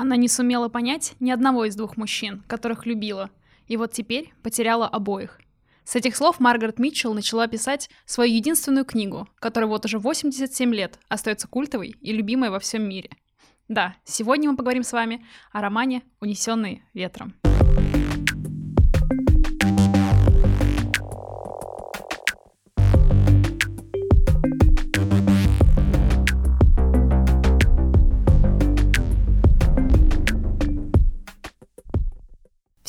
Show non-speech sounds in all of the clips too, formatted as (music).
Она не сумела понять ни одного из двух мужчин, которых любила, и вот теперь потеряла обоих. С этих слов Маргарет Митчелл начала писать свою единственную книгу, которая вот уже 87 лет остается культовой и любимой во всем мире. Да, сегодня мы поговорим с вами о романе «Унесенный ветром».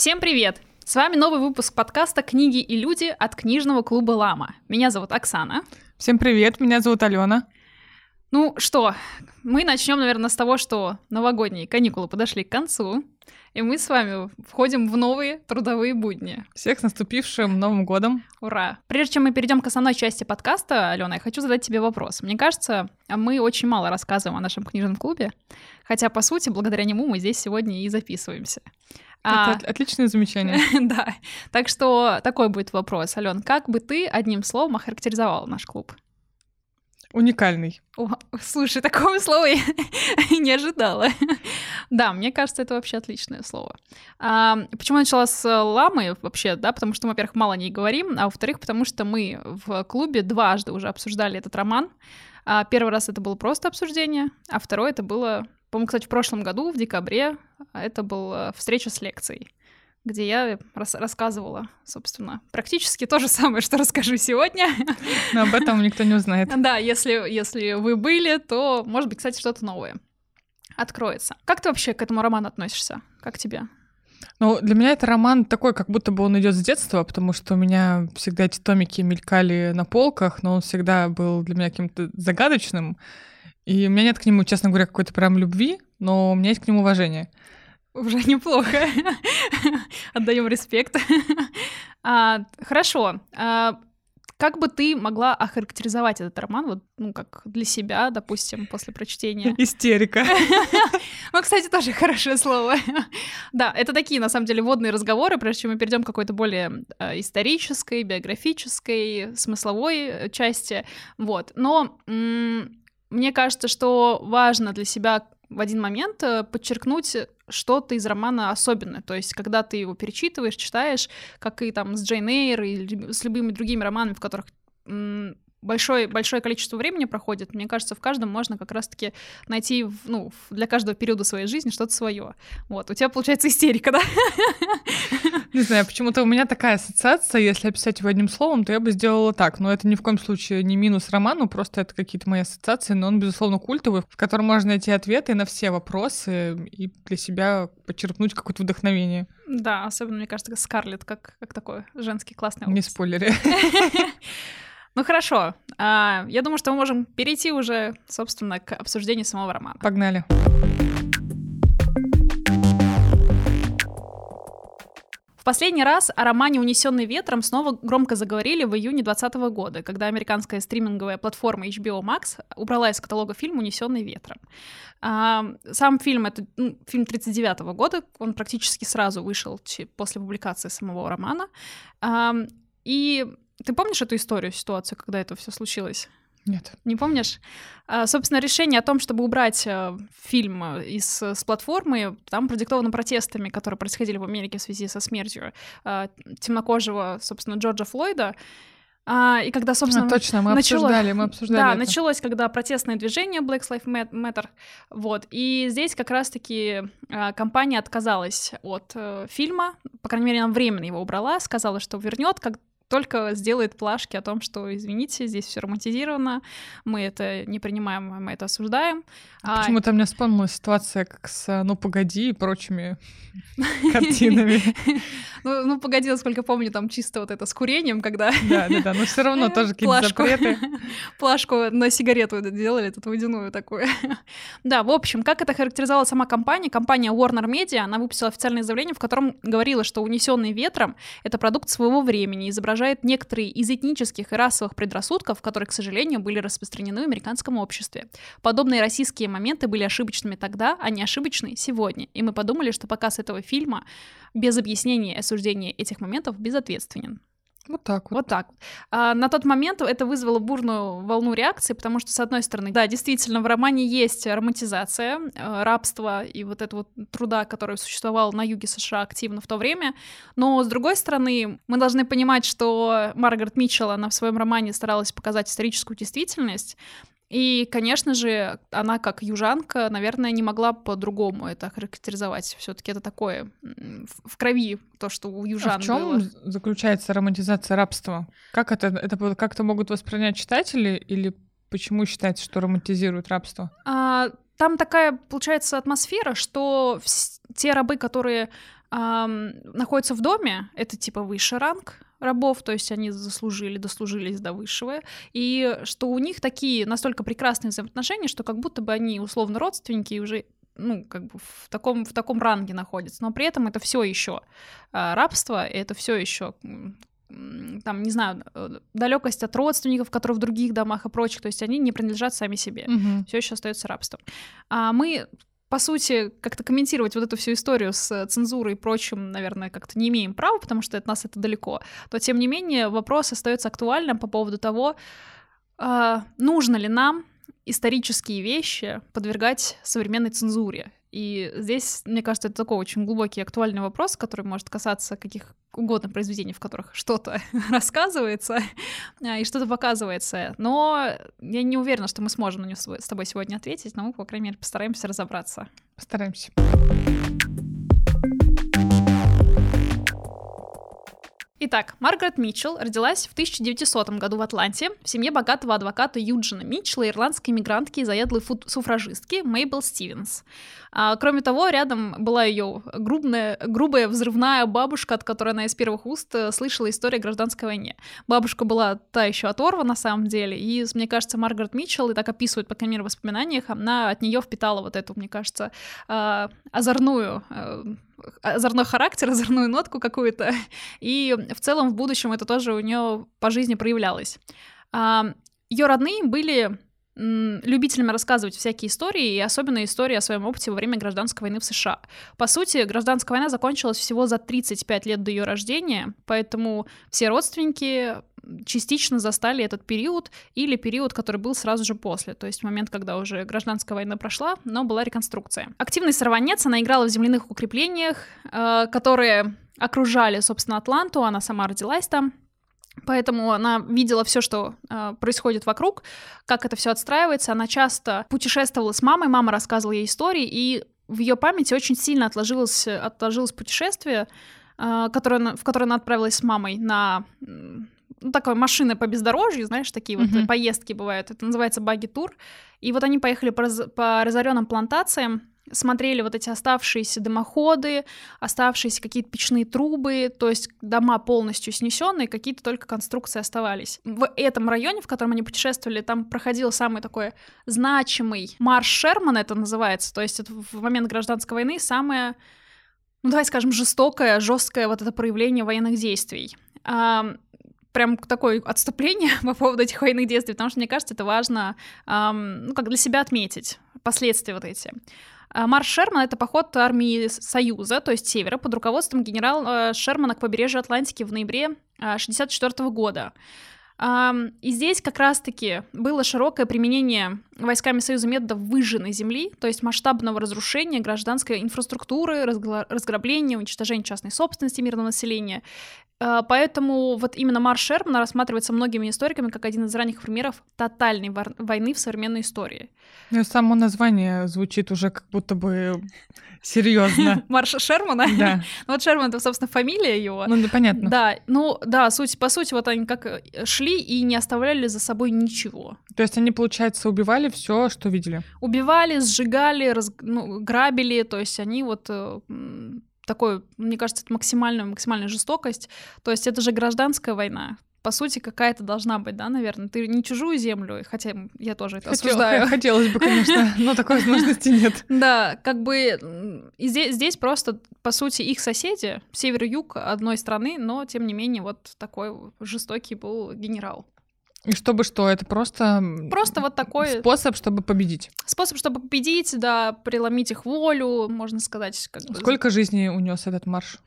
Всем привет! С вами новый выпуск подкаста «Книги и люди» от книжного клуба «Лама». Меня зовут Оксана. Всем привет, меня зовут Алена. Ну что, мы начнем, наверное, с того, что новогодние каникулы подошли к концу, и мы с вами входим в новые трудовые будни. Всех с наступившим Новым годом! Ура! Прежде чем мы перейдем к основной части подкаста, Алена, я хочу задать тебе вопрос. Мне кажется, мы очень мало рассказываем о нашем книжном клубе, хотя, по сути, благодаря нему мы здесь сегодня и записываемся. Это а, отличное замечание. (laughs) да. Так что такой будет вопрос. Ален, как бы ты одним словом охарактеризовал наш клуб? Уникальный. О, слушай, такого слова я (laughs) не ожидала. да, мне кажется, это вообще отличное слово. А, почему я начала с ламы вообще, да, потому что во-первых, мало о ней говорим, а во-вторых, потому что мы в клубе дважды уже обсуждали этот роман. А, первый раз это было просто обсуждение, а второй это было по-моему, кстати, в прошлом году, в декабре, это была встреча с лекцией, где я рас рассказывала, собственно, практически то же самое, что расскажу сегодня. Но об этом никто не узнает. (laughs) Да, если, если вы были, то, может быть, кстати, что-то новое откроется. Как ты вообще к этому роману относишься? Как тебе? Ну, для меня это роман такой, как будто бы он идет с детства, потому что у меня всегда эти томики мелькали на полках, но он всегда был для меня каким-то загадочным. И у меня нет к нему, честно говоря, какой-то прям любви, но у меня есть к нему уважение. Уже (laughs) неплохо. Отдаем респект. а, хорошо. А, как бы ты могла охарактеризовать этот роман, вот, ну, как для себя, допустим, после прочтения? Истерика. (laughs) Ну, кстати, тоже хорошее слово. Да, это такие, на самом деле, водные разговоры, прежде чем мы перейдем к какой-то более э, исторической, биографической, смысловой части. Вот. Но мне кажется, что важно для себя в один момент э, подчеркнуть что-то из романа особенное. То есть, когда ты его перечитываешь, читаешь, как и там с Джейн Эйр или с любыми другими романами, в которых большое, большое количество времени проходит, мне кажется, в каждом можно как раз-таки найти, ну, для каждого периода своей жизни что-то свое. Вот, у тебя получается истерика, да? Не знаю, почему-то у меня такая ассоциация, если описать его одним словом, то я бы сделала так. Но это ни в коем случае не минус роману, просто это какие-то мои ассоциации, но он, безусловно, культовый, в котором можно найти ответы на все вопросы и для себя почерпнуть какое-то вдохновение. Да, особенно, мне кажется, Скарлетт, как, как такой женский классный Не спойлери. (laughs) Ну хорошо, а, я думаю, что мы можем перейти уже, собственно, к обсуждению самого романа. Погнали. В последний раз о романе «Унесенный ветром» снова громко заговорили в июне 2020 года, когда американская стриминговая платформа HBO Max убрала из каталога фильм «Унесенный ветром». А, сам фильм — это ну, фильм 39 -го года, он практически сразу вышел после публикации самого романа. И ты помнишь эту историю, ситуацию, когда это все случилось? Нет. Не помнишь? А, собственно, решение о том, чтобы убрать а, фильм из, с платформы, там продиктовано протестами, которые происходили в Америке в связи со смертью темнокожего, собственно, Джорджа Флойда. А, и когда, собственно, а, точно, мы начало... обсуждали, мы обсуждали. Да, это. началось, когда протестное движение Black Lives Matter, вот, и здесь как раз-таки а, компания отказалась от а, фильма, по крайней мере, она временно его убрала, сказала, что вернет, как только сделает плашки о том, что, извините, здесь все романтизировано, мы это не принимаем, мы это осуждаем. А почему-то а... мне вспомнилась ситуация, как с «Ну, погоди» и прочими (laughs) картинами. Ну, ну, погоди, насколько помню, там чисто вот это с курением, когда... Да, да, да, но все равно тоже какие-то запреты. (laughs) Плашку на сигарету делали, эту водяную такую. (laughs) Да, в общем, как это характеризовала сама компания? Компания Warner Media, она выпустила официальное заявление, в котором говорила, что «Унесенный ветром» — это продукт своего времени, изображает отражает некоторые из этнических и расовых предрассудков, которые, к сожалению, были распространены в американском обществе. Подобные российские моменты были ошибочными тогда, а не ошибочны сегодня. И мы подумали, что показ этого фильма без объяснения и осуждения этих моментов безответственен. Вот так вот. Вот так. А, на тот момент это вызвало бурную волну реакции, потому что, с одной стороны, да, действительно, в романе есть романтизация э, рабства и вот этого труда, который существовал на юге США активно в то время, но, с другой стороны, мы должны понимать, что Маргарет Митчелл, она в своем романе старалась показать историческую действительность, и, конечно же, она как южанка, наверное, не могла по-другому это характеризовать. Все-таки это такое в крови то, что у южан а в чем было. заключается романтизация рабства? Как это, это как-то могут воспринять читатели или почему считается, что романтизируют рабство? А, там такая получается атмосфера, что те рабы, которые а, находятся в доме, это типа высший ранг, рабов, то есть они заслужили, дослужились до высшего, и что у них такие настолько прекрасные взаимоотношения, что как будто бы они условно родственники и уже ну, как бы в таком, в таком ранге находятся, но при этом это все еще а, рабство, это все еще там, не знаю, э, далекость от родственников, которые в других домах и прочих, то есть они не принадлежат сами себе, угу. все еще остается рабством. А мы по сути, как-то комментировать вот эту всю историю с э, цензурой и прочим, наверное, как-то не имеем права, потому что от нас это далеко, то, тем не менее, вопрос остается актуальным по поводу того, а, нужно ли нам исторические вещи подвергать современной цензуре. И здесь, мне кажется, это такой очень глубокий актуальный вопрос, который может касаться каких угодно произведений, в которых что-то (laughs) рассказывается а, и что-то показывается. Но я не уверена, что мы сможем на него с тобой сегодня ответить, но мы, по крайней мере, постараемся разобраться. Постараемся. Итак, Маргарет Митчелл родилась в 1900 году в Атланте в семье богатого адвоката Юджина Митчелла ирландской иммигрантки и заядлой суфражистки Мейбл Стивенс. А, кроме того, рядом была ее грубная, грубая взрывная бабушка, от которой она из первых уст э, слышала историю гражданской войне. Бабушка была та еще оторва на самом деле, и, мне кажется, Маргарет Митчелл, и так описывает, по крайней мере, в воспоминаниях, она от нее впитала вот эту, мне кажется, а, озорную э, озорной характер, (laughs) озорную нотку какую-то. (laughs) И в целом в будущем это тоже у нее по жизни проявлялось. Ее родные были любителями рассказывать всякие истории, и особенно истории о своем опыте во время гражданской войны в США. По сути, гражданская война закончилась всего за 35 лет до ее рождения, поэтому все родственники частично застали этот период или период, который был сразу же после, то есть момент, когда уже гражданская война прошла, но была реконструкция. Активный сорванец она играла в земляных укреплениях, э, которые окружали, собственно, Атланту, она сама родилась там, Поэтому она видела все, что э, происходит вокруг, как это все отстраивается. Она часто путешествовала с мамой, мама рассказывала ей истории, и в ее памяти очень сильно отложилось, отложилось путешествие, э, которое, в которое она отправилась с мамой на ну, такой машины по бездорожью, знаешь, такие mm-hmm. вот поездки бывают. Это называется баги-тур. И вот они поехали по, раз, по разоренным плантациям, смотрели вот эти оставшиеся дымоходы, оставшиеся какие-то печные трубы, то есть дома полностью снесенные, какие-то только конструкции оставались. В этом районе, в котором они путешествовали, там проходил самый такой значимый марш Шермана, это называется, то есть это в момент гражданской войны самое ну давай скажем, жестокое, жесткое вот это проявление военных действий прям такое отступление (laughs) по поводу этих военных действий, потому что мне кажется, это важно, эм, ну, как для себя отметить последствия вот эти. А, Марш Шерман — это поход армии Союза, то есть Севера, под руководством генерала Шермана к побережью Атлантики в ноябре 1964 года. И здесь как раз-таки было широкое применение войсками Союза методов выжженной земли, то есть масштабного разрушения гражданской инфраструктуры, разграбления, уничтожения частной собственности мирного населения. А, поэтому вот именно Марш Шермана рассматривается многими историками как один из ранних примеров тотальной войны в современной истории. Ну, само название звучит уже как будто бы серьезно. (laughs) Марша Шермана? Да. ну, вот Шерман — это, собственно, фамилия его. Ну, да, понятно. Да, ну, да, суть, по сути, вот они как э, шли и не оставляли за собой ничего. То есть они, получается, убивали все, что видели? Убивали, сжигали, раз, ну, грабили, то есть они вот э, такой, мне кажется, это максимальная, максимальная жестокость. То есть это же гражданская война по сути, какая-то должна быть, да, наверное. Ты не чужую землю, хотя я тоже это Хотел, осуждаю. Хотелось бы, конечно, (laughs) но такой возможности нет. Да, как бы здесь, здесь просто, по сути, их соседи, север и юг одной страны, но, тем не менее, вот такой жестокий был генерал. И чтобы что? Это просто... Просто вот такой... Способ, чтобы победить. Способ, чтобы победить, да, преломить их волю, можно сказать. Как бы... Сколько жизней унес этот марш?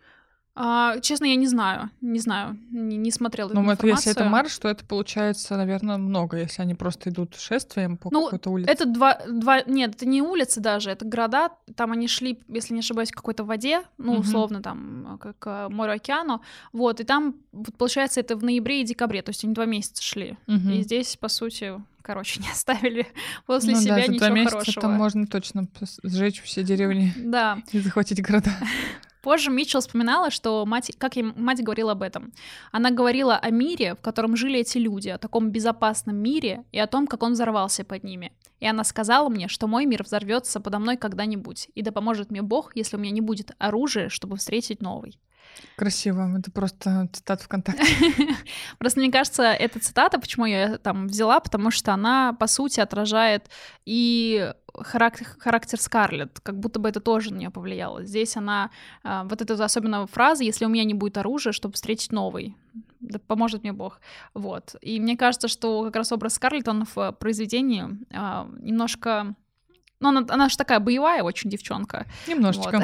А, честно, я не знаю, не знаю, не, не смотрела Ну, эту это, если это информацию. марш, то это получается, наверное, много, если они просто идут шествием по Ну, какой-то улице. Это два, два, нет, это не улицы даже, это города, там они шли, если не ошибаюсь, в какой-то воде, ну, Мгм. условно, там, как к морю, океану, вот, и там, вот, получается, это в ноябре и декабре, то есть они два месяца шли, Мгм. и здесь, по сути, короче, (laughs) не оставили после ну, себя да, за ничего два месяца хорошего. там можно точно сжечь все деревни Да, (laughs) и захватить города. (laughs) Позже Митчелл вспоминала, что мать, как ей мать говорила об этом. Она говорила о мире, в котором жили эти люди, о таком безопасном мире и о том, как он взорвался под ними. И она сказала мне, что мой мир взорвется подо мной когда-нибудь, и да поможет мне Бог, если у меня не будет оружия, чтобы встретить новый. Красиво. Это просто цитат ВКонтакте. (laughs) Просто мне кажется, эта цитата, почему я там взяла, потому что она, по сути, отражает и характер, характер Скарлетт, как будто бы это тоже на нее повлияло. Здесь она, а, вот эта особенно фраза, если у меня не будет оружия, чтобы встретить новый, да поможет мне Бог. Вот. И мне кажется, что как раз образ Скарлетт, он в произведении а, немножко... Ну, она, она же такая боевая очень девчонка. Немножечко. (laughs)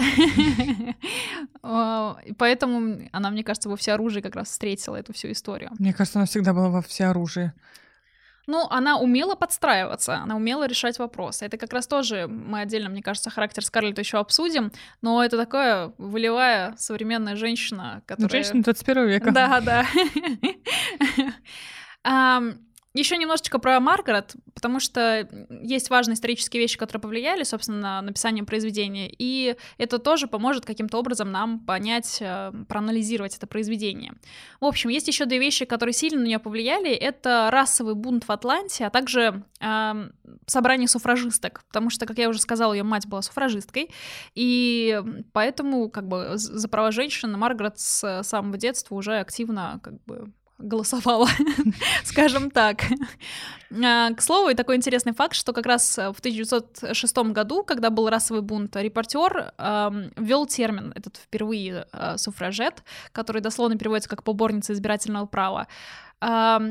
И Поэтому она, мне кажется, во всеоружии как раз встретила эту всю историю. Мне кажется, она всегда была во всеоружии. Ну, она умела подстраиваться, она умела решать вопросы. Это как раз тоже мы отдельно, мне кажется, характер Скарлетт еще обсудим, но это такая волевая современная женщина, Ну, которая... женщина 21 века. Да, да. (laughs) Еще немножечко про Маргарет, потому что есть важные исторические вещи, которые повлияли, собственно, на написание произведения, и это тоже поможет каким-то образом нам понять, э, проанализировать это произведение. В общем, есть еще две вещи, которые сильно на нее повлияли. Это расовый бунт в Атланте, а также э, собрание суфражисток, потому что, как я уже сказала, ее мать была суфражисткой, и поэтому как бы за права женщин Маргарет с самого детства уже активно как бы голосовала, (laughs) скажем так. А, К слову, и такой интересный факт, что как раз в 1906 году, когда был расовый бунт, репортер ввел термин этот впервые э, суфражет, который дословно переводится как поборница избирательного права.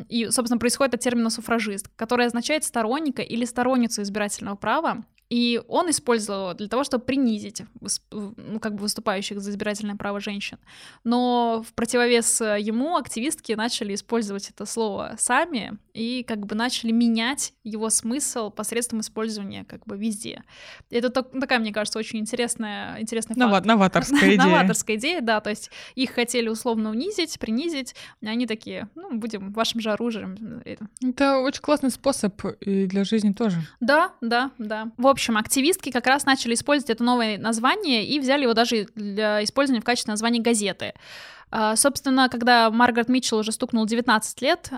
И, собственно, происходит от термина суфражист, который означает сторонника или сторонницу избирательного права. И он использовал его для того, чтобы принизить ну, как бы выступающих за избирательное право женщин. Но в противовес ему активистки начали использовать это слово сами и как бы начали менять его смысл посредством использования как бы везде. Это так- такая, мне кажется, очень интересная, интересный факт. Нова- Новаторская (laughs) идея. Новаторская идея, да, то есть их хотели условно унизить, принизить, они такие, ну, будем вашим же оружием. э, Это очень классный способ и для жизни тоже. Да, да, да. В общем, активистки как раз начали использовать это новое название и взяли его даже для использования в качестве названия газеты. А, Собственно, когда Маргарет Митчелл уже стукнул 19 лет,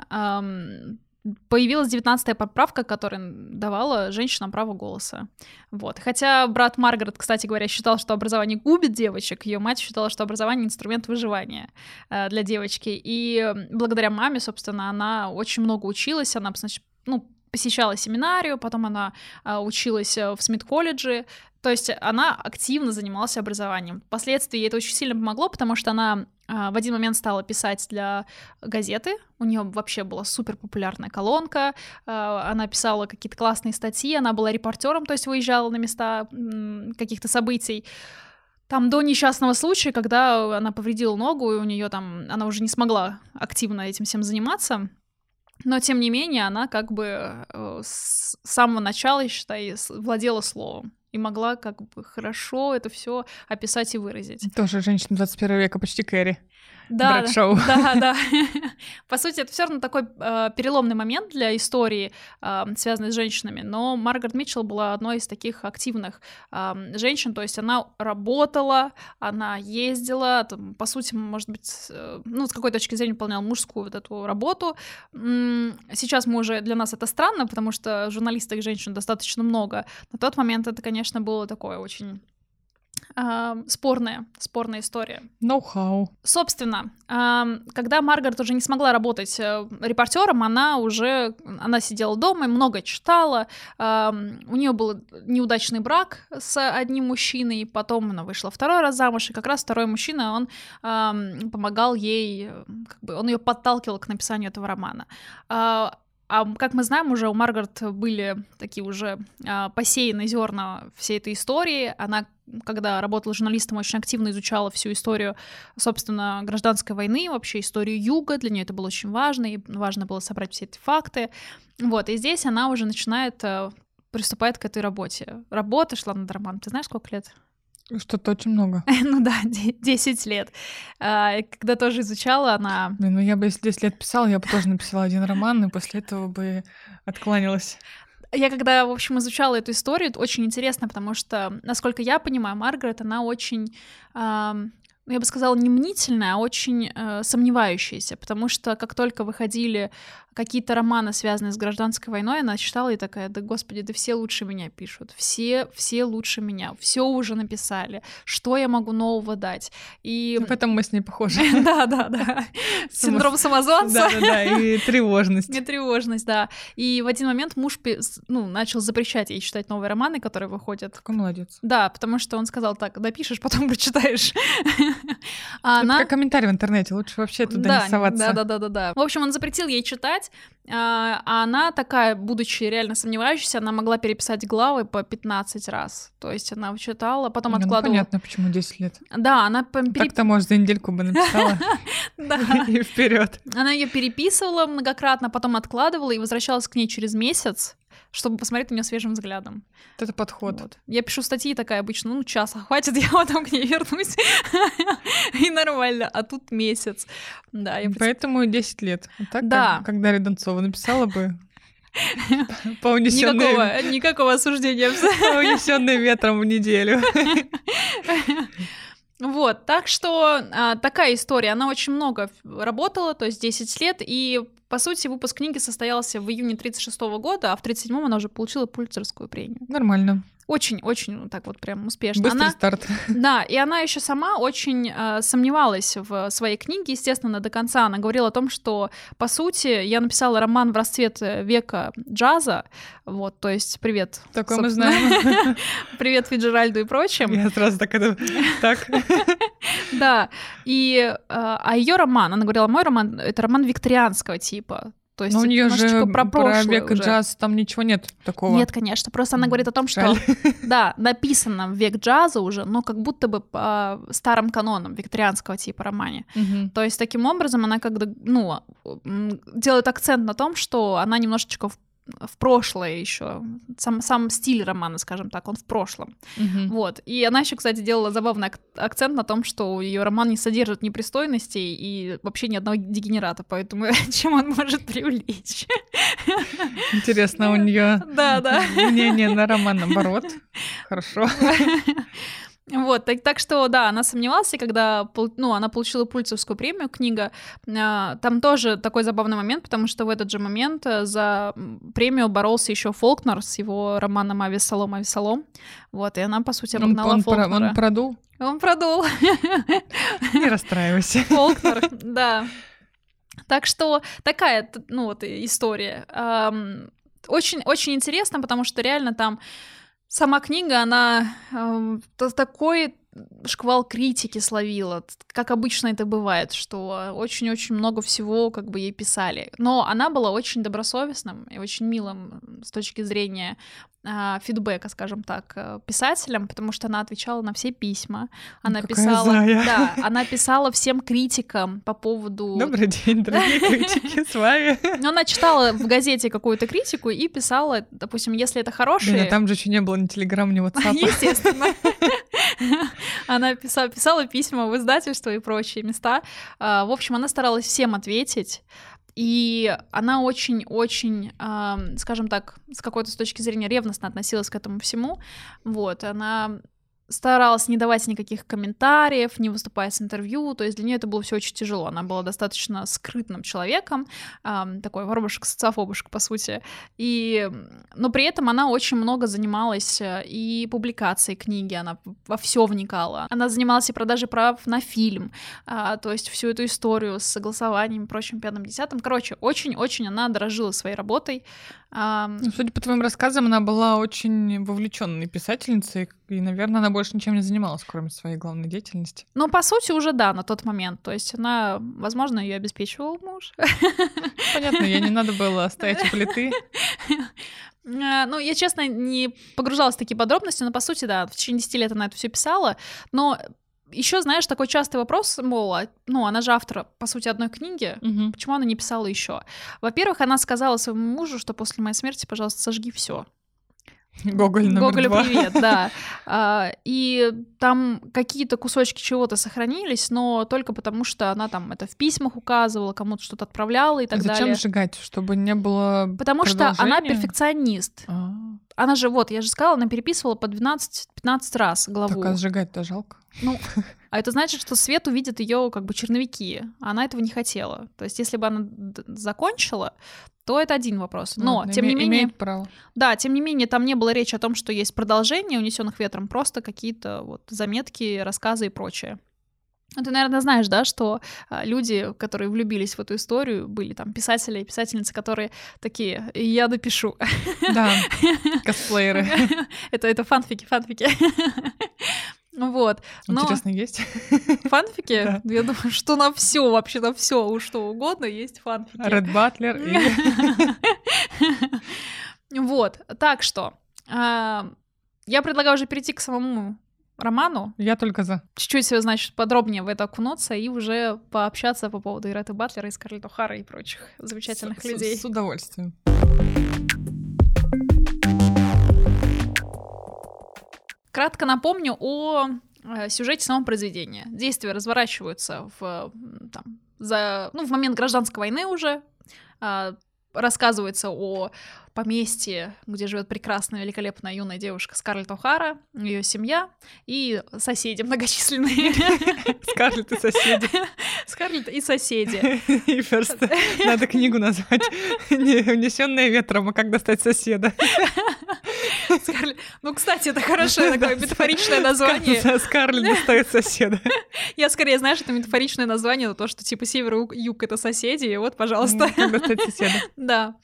появилась 19-я поправка, которая давала женщинам право голоса. Вот. Хотя брат Маргарет, кстати говоря, считал, что образование губит девочек, ее мать считала, что образование — инструмент выживания э, для девочки. И благодаря маме, собственно, она очень много училась, она, значит, ну, посещала семинарию, потом она а, училась э, в Смит-колледже, то есть она активно занималась образованием. Впоследствии ей это очень сильно помогло, потому что она а, в один момент стала писать для газеты, у нее вообще была супер популярная колонка, а, она писала какие-то классные статьи, она была репортером, то есть выезжала на места каких-то событий. Там до несчастного случая, когда она повредила ногу, и у нее там, она уже не смогла активно этим всем заниматься. Но, тем не менее, она как бы э, с самого начала, считай, с- владела словом и могла как бы хорошо это все описать и выразить. Тоже женщина 21 века, почти Кэрри. Да, Брэдшоу. да, да. (laughs) По сути, это все равно такой э, переломный момент для истории, э, связанной с женщинами. Но Маргарет Митчелл была одной из таких активных э, женщин, то есть она работала, она ездила, там, по сути, может быть, э, ну, с какой точки зрения выполняла мужскую вот эту работу. Сейчас мы уже для нас это странно, потому что журналисток женщин достаточно много. На тот момент это, конечно, было такое очень э, спорная, спорная история. Ноу-хау. Собственно, когда Маргарет уже не смогла работать э, репортером, она уже она сидела дома и много читала. У нее был неудачный брак с одним мужчиной, потом она вышла второй раз замуж, и как раз второй мужчина он помогал ей, э, как бы он ее подталкивал к написанию этого романа. А, а как мы знаем, уже у Маргарет были такие уже а, посеянные зерна всей этой истории. Она когда работала журналистом, очень активно изучала всю историю, собственно, гражданской войны, вообще историю Юга. Для нее это было очень важно, и важно было собрать все эти факты. Вот, и здесь она уже начинает, э, приступает к этой работе. Работа шла над романом. Ты знаешь, сколько лет? Что-то очень много. (laughs) ну да, 10 лет. А, когда тоже изучала, она... Блин, ну я бы, если 10 лет писала, я бы тоже написала один роман, и после этого бы откланялась. Я когда, в общем, изучала эту историю, это очень интересно, потому что, насколько я понимаю, Маргарет, она очень я бы сказала, не мнительная, а очень э, сомневающаяся, потому что как только выходили какие-то романы, связанные с гражданской войной, она читала и такая, да господи, да все лучше меня пишут, все, все лучше меня, все уже написали, что я могу нового дать? И... В этом мы с ней похожи. (laughs) Да, да, да. (laughs) Синдром самозванца. Да, да, да, и (laughs) тревожность. И тревожность, да. И в один момент муж ну, начал запрещать ей читать новые романы, которые выходят. Какой молодец. Да, потому что он сказал так, допишешь, потом прочитаешь. А она... как комментарий в интернете, лучше вообще туда да, не соваться. Да, да, да, да, да. В общем, он запретил ей читать, а, а она такая, будучи реально сомневающейся, она могла переписать главы по 15 раз. То есть она читала, потом ну, откладывала. Ну, понятно, почему 10 лет. Да, она... Переп... Так-то, может, за недельку бы написала. (laughs) Да. (laughs) И вперед. Она ее переписывала многократно, потом откладывала и возвращалась к ней через месяц чтобы посмотреть на нее свежим взглядом. Это подход. Вот. Я пишу статьи такая обычно, ну, часа хватит, (laughs) я потом к ней вернусь. И нормально, а тут месяц. Да, я Поэтому 10 лет. так, да. как, Дарья Донцова написала бы, (laughs) по унесенной... Никакого, никакого осуждения. (laughs) По унесенной ветром в неделю. Вот, так что а, такая история, она очень много работала, то есть 10 лет, и по сути, выпуск книги состоялся в июне 1936 года, а в 1937 она уже получила Пульцерскую премию. Нормально. Очень-очень ну, так вот прям успешно. Быстрый она, старт. (laughs) Да, и она еще сама очень э, сомневалась в своей книге, естественно, до конца. Она говорила о том, что, по сути, я написала роман в расцвет века джаза, вот, то есть привет. Такое мы знаем. (laughs) Привет Фиджеральду и прочим. Я сразу так это... Так. (laughs) Да, и э, а ее роман, она говорила, мой роман — это роман викторианского типа, то есть Но у нее же про, про век уже. джаз там ничего нет такого. Нет, конечно. Просто она говорит о том, что (laughs) да, написано в век джаза уже, но как будто бы по старым канонам викторианского типа романе. Угу. То есть таким образом она как бы ну делает акцент на том, что она немножечко в в прошлое еще. Сам, сам стиль романа, скажем так, он в прошлом. Uh-huh. Вот. И она еще, кстати, делала забавный акцент на том, что ее роман не содержит непристойностей и вообще ни одного дегенерата, поэтому (laughs) чем он может привлечь. Интересно, у нее да, да. мнение на роман наоборот. Хорошо. (laughs) Вот, так, так что, да, она сомневалась, и когда ну, она получила Пульцевскую премию, книга, а, там тоже такой забавный момент, потому что в этот же момент э, за премию боролся еще Фолкнер с его романом «Авесолом, Авесолом», вот, и она, по сути, обогнала он, он Фолкнера. Про, он продул? Он продул. Не расстраивайся. (laughs) Фолкнер, да. Так что такая, ну, вот история. Очень-очень интересно, потому что реально там Сама книга, она э, такой шквал критики словила, как обычно это бывает, что очень-очень много всего как бы ей писали. Но она была очень добросовестным и очень милым с точки зрения фидбэка, скажем так, э, писателям, потому что она отвечала на все письма. Она Какая писала, зая. да, она писала всем критикам по поводу. Добрый день, дорогие (laughs) критики, с вами. Но она читала в газете какую-то критику и писала, допустим, если это хорошие. Да, там же еще не было ни телеграм, ни (laughs) WhatsApp. Естественно. Она писала, писала письма в издательство и прочие места. А, в общем, она старалась всем ответить. И она очень-очень, э, скажем так, с какой-то точки зрения ревностно относилась к этому всему. Вот, она старалась не давать никаких комментариев, не выступать с интервью, то есть для нее это было все очень тяжело. Она была достаточно скрытным человеком, эм, такой воробушек, социофобушек, по сути. И, но при этом она очень много занималась э, и публикацией книги, она во все вникала. Она занималась и продажей прав на фильм, э, то есть всю эту историю с согласованием и прочим пятым десятым. Короче, очень-очень она дорожила своей работой, Ну, судя по твоим рассказам, она была очень вовлеченной писательницей, и, наверное, она больше ничем не занималась, кроме своей главной деятельности. ну, по сути, уже да, на тот момент. То есть она, возможно, ее обеспечивал муж. Понятно, ей не надо было стоять у плиты. А, Ну, я, честно, не погружалась в такие подробности, но, по сути, да, в течение 10 лет она это все писала. Но еще, знаешь, такой частый вопрос, мол, а, ну, она же автор, по сути, одной книги, Мгм. почему она не писала еще? Во-первых, она сказала своему мужу, что после моей смерти, пожалуйста, сожги все. Гоголь номер Гоголю два. привет, да. (laughs) А, И там какие-то кусочки чего-то сохранились, но только потому, что она там это в письмах указывала, кому-то что-то отправляла и так Зачем далее. сжигать? Чтобы не было Потому что она перфекционист. А, Она же, вот, я же сказала, она переписывала по 12-15 раз главу. Так, а сжигать-то жалко. Ну, (laughs) а это значит, что свет увидит ее как бы черновики. Она этого не хотела. То есть, если бы она закончила, то это один вопрос. Но, Ладно, тем не име- менее, Имеет право. да, тем не менее, там не было речи о том, что есть продолжение унесенных ветром, просто какие-то вот заметки, рассказы и прочее. Ну, Ты, наверное, знаешь, да, что а, люди, которые влюбились в эту историю, были там писатели и писательницы, которые такие, я допишу. Да, (laughs) косплееры. (laughs) Это, это фанфики, фанфики. (laughs) Вот. Но Интересно, есть? фанфики, Да. я думаю, что на все, вообще на все, что угодно есть фанфики. Ред Батлер и... Вот, так что а, я предлагаю уже перейти к самому роману, Я только за. чуть-чуть, значит, подробнее в это окунуться и уже пообщаться по поводу Иреты Батлера и Скарлетт О'Хара и прочих замечательных С- с- людей. С удовольствием. Кратко напомню о э, сюжете самого произведения. Действия разворачиваются в, там, за, ну, в момент гражданской войны уже. А, рассказывается о поместье, где живет прекрасная, великолепная юная девушка Скарлетт О'Хара, ее семья и соседи многочисленные. Скарлетт и соседи. (laughs) Скарлетт и соседи. (laughs) И просто надо книгу назвать не «Унесённая ветром», а «Как достать соседа». (laughs) Скарлетт- Ну, кстати, это хорошее такое метафоричное название. Скарлетт- Скарлетт достает соседа. Я скорее, знаешь, это метафоричное название, но то, что типа север и юг — это соседи, и вот, пожалуйста. Как достать соседа. Да.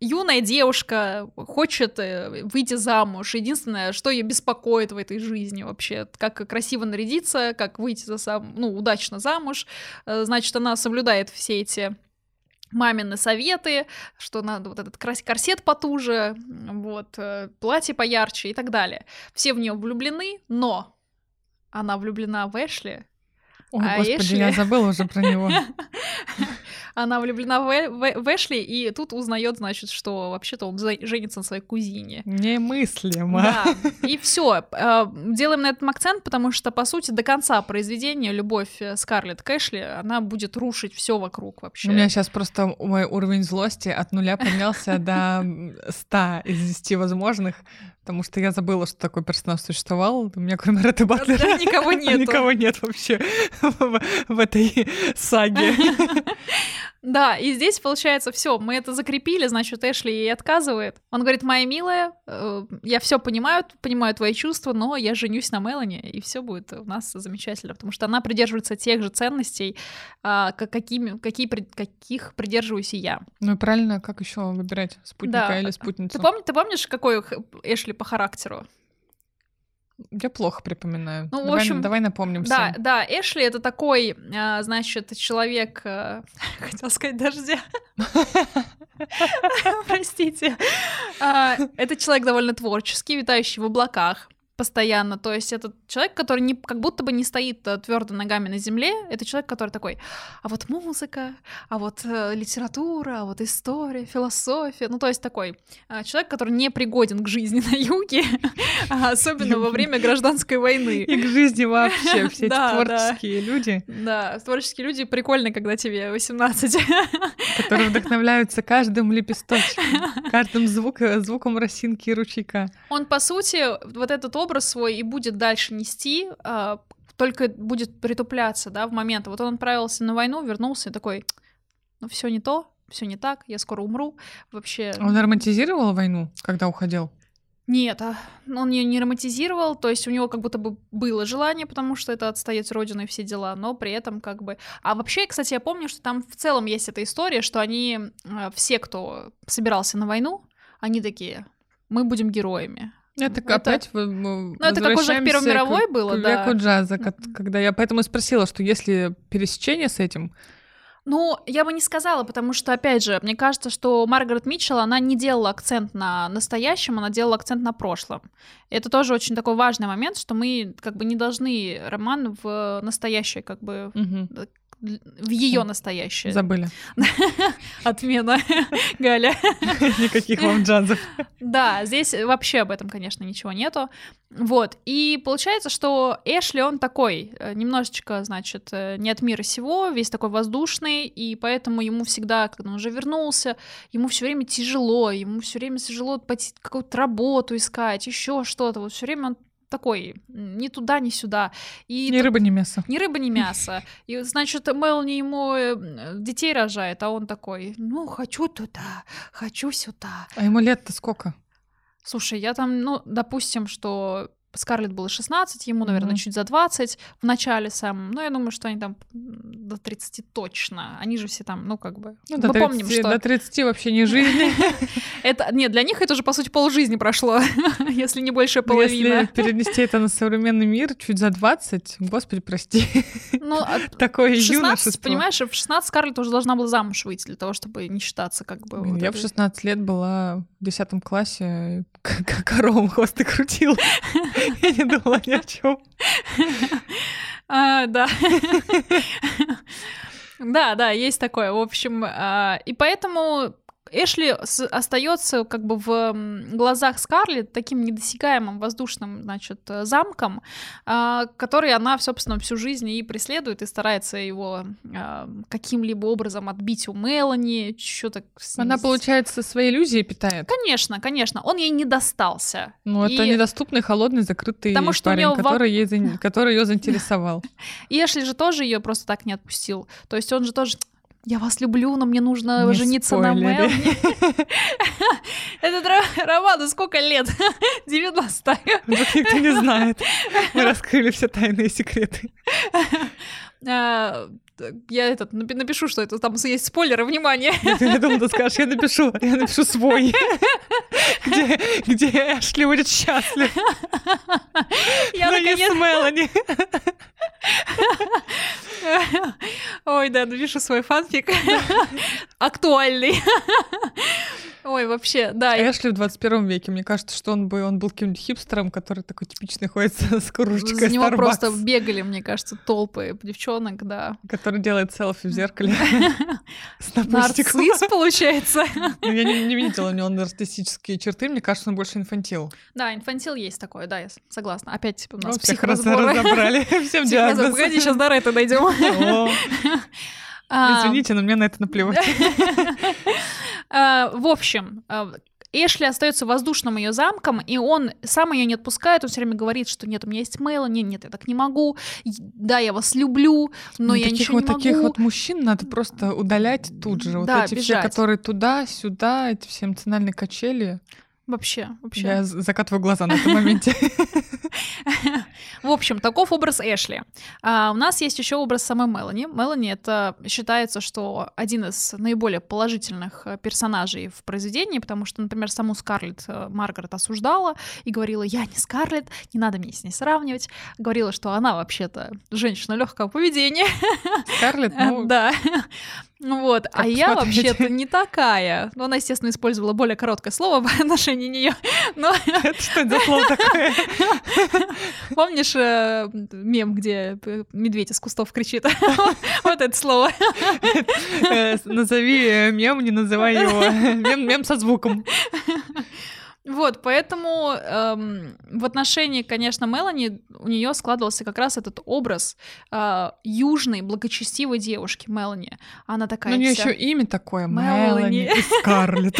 Юная девушка хочет э, выйти замуж. Единственное, что ее беспокоит в этой жизни вообще, как красиво нарядиться, как выйти за сам, ну, удачно замуж. Э, Значит, она соблюдает все эти мамины советы, что надо вот этот корсет потуже, вот, э, платье поярче и так далее. Все в нее влюблены, но она влюблена в Эшли, О, А господи, Эшли? я забыла уже про него. (laughs) Она влюблена в, Э- в- в Эшли, и тут узнает, значит, что вообще-то он женится на своей кузине. Немыслимо. Да, и все. Делаем на этом акцент, потому что, по сути, до конца произведения любовь э, Скарлетт к Эшли, она будет рушить все вокруг вообще. У меня сейчас просто мой уровень злости от нуля поднялся до 100 из 10 возможных, потому что я забыла, что такой персонаж существовал. У меня кроме Ретты Батлера Да, никого (laughs) нету. никого нет вообще (laughs) в этой саге. (laughs) Да, и здесь получается все, мы это закрепили, значит, Эшли ей отказывает. Он говорит, моя милая, э, я все понимаю, понимаю твои чувства, но я женюсь на Мелани, и все будет у нас замечательно, потому что она придерживается тех же ценностей, ка- какими, какие, каких придерживаюсь и я. Ну и правильно, как еще выбирать спутника Да. или спутницу? Ты, помни, ты помнишь, какой Эшли по характеру? Я плохо припоминаю. Ну, в давай, общем, давай напомним Да, всем. да, Эшли это такой, а, значит, человек, (laughs) а, хотела сказать дождя. (laughs) Простите. А, Это человек довольно творческий, витающий в облаках постоянно. То есть это человек, который не, как будто бы не стоит твердо ногами на земле. Это человек, который такой, а вот музыка, а вот э, литература, а вот история, философия. Ну, то есть такой а, человек, который не пригоден к жизни (laughs) на юге, (laughs) а особенно во время гражданской войны. И к жизни вообще, (laughs) все эти творческие люди, Да, творческие люди прикольно, когда тебе 18. которые вдохновляются каждым лепесточком, каждым звук, звуком росинки и ручейка. Он, по сути, вот этот образ свой и будет дальше нести, а, только будет притупляться, да, в момент. Вот он отправился на войну, вернулся и такой, ну все не то, все не так, я скоро умру. Вообще, Он романтизировал войну, когда уходил? Нет, а, он ее не романтизировал, то есть у него как будто бы было желание, потому что это отстоять родину и все дела, но при этом как бы... А вообще, кстати, я помню, что там в целом есть эта история, что они, э, все, кто собирался на войну, они такие, мы будем героями. Это, это опять Ну, это как уже в Первой мировой к, было, к да. веку джаза, когда я поэтому и спросила, что если пересечение с этим, ну, я бы не сказала, потому что, опять же, мне кажется, что Маргарет Митчелл, она не делала акцент на настоящем, она делала акцент на прошлом. Это тоже очень такой важный момент, что мы как бы не должны роман в настоящее как бы угу в ее настоящее. Забыли. (laughs) Отмена, (laughs) Галя. (laughs) Никаких вам джазов. Да, здесь вообще об этом, конечно, ничего нету. Вот, и получается, что Эшли, он такой, э, немножечко, значит, э, не от мира сего, весь такой воздушный, и поэтому ему всегда, когда он уже вернулся, ему все время тяжело, ему все время тяжело какую-то работу искать, еще что-то, вот все время он такой ни туда, ни сюда. И ни рыба, ни мясо. Ни рыба, ни мясо. И, значит, Мелани ему э, детей рожает, а он такой, ну, хочу туда, хочу сюда. А ему лет-то сколько? Слушай, я там, ну, допустим, что Скарлетт было 16, ему, наверное, mm-hmm. чуть за 20 в начале самом. Но я думаю, что они там до 30 точно. Они же все там, ну, как бы... Ну, Мы до 30, помним, что... До 30 вообще не жизни. (laughs) это, нет, для них это уже, по сути, полжизни прошло, (laughs) если не больше ну, половины. Если перенести это на современный мир, чуть за 20, господи, прости. Ну, а (laughs) Такое юношество. понимаешь, в 16 Скарлетт уже должна была замуж выйти для того, чтобы не считаться как бы... Я в 16 лет была в 10 классе, (laughs) корову хвосты крутила. (laughs) Я не думала ни о чем. А, да. (laughs) Да, да, есть такое. В общем, а, и поэтому Эшли остается как бы в глазах Скарлетт таким недосягаемым воздушным, значит, замком, а, который она, собственно, всю жизнь и преследует, и старается его а, каким-либо образом отбить у Мелани, что-то... Она, получается, свои иллюзии питает? Конечно, конечно. Он ей не достался. Ну, и... это недоступный, холодный, закрытый Потому что парень, который, ей, (laughs) который ее заинтересовал. И Эшли же тоже ее просто так не отпустил. То есть он же тоже я вас люблю, но мне нужно не жениться спойлери. на Мелани. (laughs) Этот роману сколько лет? (laughs) 90 Вот никто не знает. (laughs) Мы раскрыли все тайные секреты. А, я этот напишу, что это там есть спойлеры, внимание. (laughs) Я думала, ты скажешь, я напишу, я напишу свой. (laughs) Где, где Эшли будет счастлив. (laughs) Я Но наконец... Мелани. Ой, да, напишу свой фанфик. Актуальный. Ой, вообще, да. Эшли в 21 веке, мне кажется, что он бы он был каким-нибудь хипстером, который такой типичный ходит (laughs) с кружечкой За него Starbucks. просто бегали, мне кажется, толпы девчонок, да. Который делает селфи в зеркале. (laughs) Нарцисс, получается. (laughs) Ну, я не видела у него нарциссические черты, мне кажется, он больше инфантил. Да, инфантил есть такой, да, я согласна. Опять типа, у нас психоразборы. разобрали, всем диагноз. Погоди, сейчас до это дойдем. А, Извините, но мне на это наплевать. (laughs) А, в общем, а, Эшли остается воздушным ее замком, и он сам ее не отпускает, он все время говорит, что нет, у меня есть Мейла, нет, нет, я так не могу, да, я вас люблю, но ну, я таких ничего вот, не могу. Таких вот мужчин надо просто удалять тут же, вот да, эти бежать. все, которые туда-сюда, эти все эмоциональные качели. Вообще, вообще. Я закатываю глаза на этом моменте. (laughs) В общем, таков образ Эшли. А, у нас есть еще образ самой Мелани. Мелани это считается, что один из наиболее положительных э, персонажей в произведении, потому что, например, саму Скарлетт э, Маргарет осуждала и говорила: Я не Скарлетт, не надо меня с ней сравнивать. Говорила, что она вообще-то женщина легкого поведения. (laughs) Скарлетт, ну... Да. (laughs) Вот, как а я вообще-то не такая. Ну, она, естественно, использовала более короткое слово в отношении нее. (laughs) Но... (laughs) Это что за слово такое? (laughs) Помнишь э, мем, где медведь из кустов кричит? Вот это слово. Э, назови э, мем, не называй его. Мем со звуком. Вот, поэтому эм, в отношении, конечно, Мелани у нее складывался как раз этот образ э, южной благочестивой девушки Мелани. Она такая. Ну, у нее вся... еще имя такое Мелани и Скарлетт.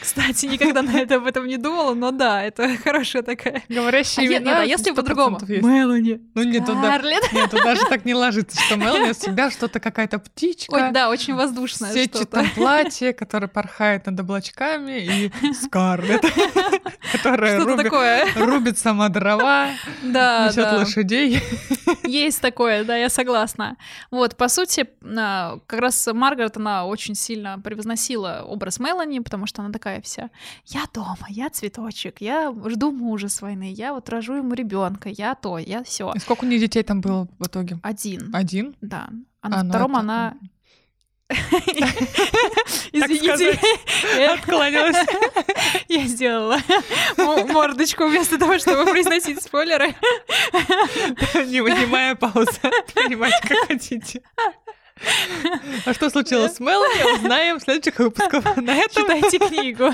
Кстати, никогда на это об этом не думала, но да, это (laughs) хорошая такая. Говорящие А, имена. нет, а если 100% по-другому? Мелани. Ну нет, туда, нет, туда даже так не ложится, что (laughs) Мелани всегда что-то какая-то птичка. Ой, да, очень воздушное в что-то. платье, которое порхает над облачками, и Скарлетт, (laughs) которая рубит, сама дрова, да. лошадей. Есть такое, да, я согласна. Вот, по сути, а, как раз Маргарет, она очень сильно превозносила образ Мелани, потому что она такая вся, я дома, я цветочек, я жду мужа с войны, я вот рожу ему ребенка, я то, я все. И сколько у нее детей там было в итоге? Один, Один? да. А на А, ну втором это- она... (laughs) Извините, сказать, Отклонилась. (laughs) я сделала мордочку вместо того, чтобы произносить спойлеры. (laughs) Не вынимая паузы. Понимаете, как хотите. (laughs) А что случилось с Мелани, узнаем в следующих выпусках. (laughs) На этом Читайте (laughs) книгу.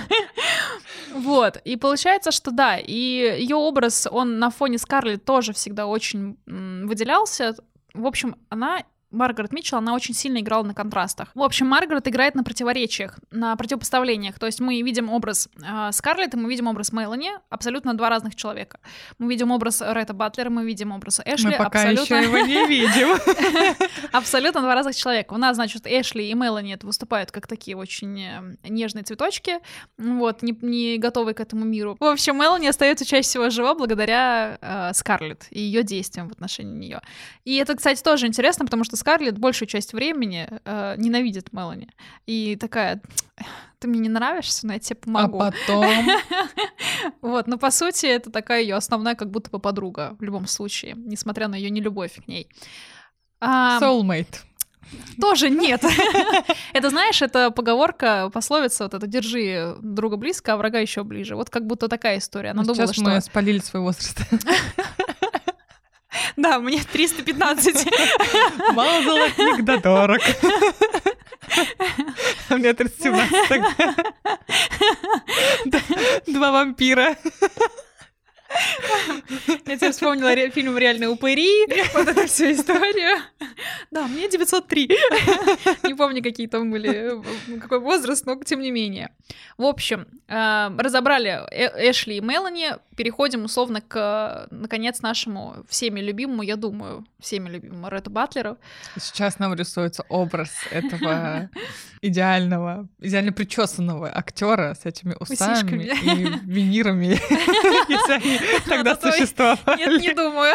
Вот, и получается, что да, и ее образ, он на фоне Скарлетт тоже всегда очень выделялся. В общем, она Маргарет Митчелл, она очень сильно играла на контрастах. В общем, Маргарет играет на противоречиях, на противопоставлениях. То есть мы видим образ э, Скарлетт, и мы видим образ Мелани, абсолютно два разных человека. Мы видим образ Ретта Батлера, мы видим образ Эшли, мы пока абсолютно... еще его не (laughs) видим. Абсолютно два разных человека. У нас, значит, Эшли и Мелани это выступают как такие очень э, нежные цветочки, вот, не, не готовые к этому миру. В общем, Мелани остается чаще всего жива благодаря э, Скарлетт и ее действиям в отношении нее. И это, кстати, тоже интересно, потому что Скарлетт большую часть времени э, ненавидит Мелани. И такая, ты мне не нравишься, но я тебе А помогу. потом... (laughs) Вот, но по сути это такая ее основная как будто бы подруга в любом случае, несмотря на ее нелюбовь к ней. А, Soulmate. тоже нет. (laughs) Это, знаешь, это поговорка, пословица, вот это «держи друга близко, а врага еще ближе». Вот как будто такая история. Она Ну, думала, Сейчас мы что... спалили свой возраст. (laughs) Да, мне 315. Мало золотник да дорог. А Мне 317 тогда. Д- Два вампира. Я теперь вспомнила ре- фильм «Реальные упыри», вот эту всю историю. Да, мне 903. Не помню, какие там были, какой возраст, но тем не менее. В общем, э, разобрали Э- Эшли и Мелани, переходим условно к, наконец, нашему всеми любимому, я думаю, всеми любимому Рету Батлеру. Сейчас нам рисуется образ этого идеального, идеально причесанного актера с этими усами Усишками. и винирами, (laughs) если они (laughs) тогда существовали. Нет, не думаю.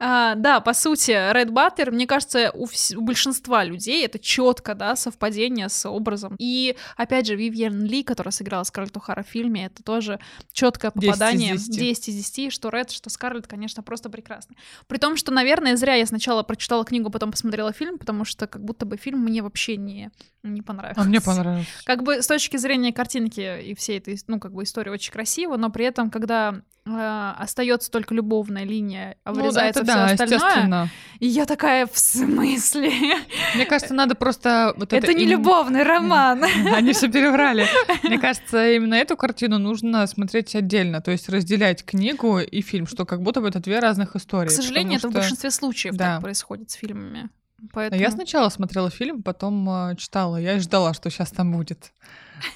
А, да, по сути, Ред Баттер, мне кажется, у, большинства людей это четко, да, совпадение с образом. И, опять же, Вивьен Ли, которая сыграла Скарлетт О'Хара в фильме, это тоже четкое 10 из попадание. 10. 10 из 10, что Ред, что Скарлетт, конечно, просто прекрасны. При том, что, наверное, зря я сначала прочитала книгу, потом посмотрела фильм, потому что как будто бы фильм мне вообще не, не понравился. А мне понравилось. Как бы с точки зрения картинки и всей этой, ну, как бы история очень красива, но при этом, когда э, остается только любовная линия, а Ну, вырезается это все да, остальное, и я такая, в смысле? Мне кажется, надо просто вот это... Это не им- любовный роман. Они все переврали. Мне кажется, именно эту картину нужно смотреть отдельно, то есть разделять книгу и фильм, что как будто бы это две разных истории. К сожалению, это потому в что- большинстве случаев Да. так происходит с фильмами. Поэтому... Я сначала смотрела фильм, потом э, читала. Я и ждала, что сейчас там будет.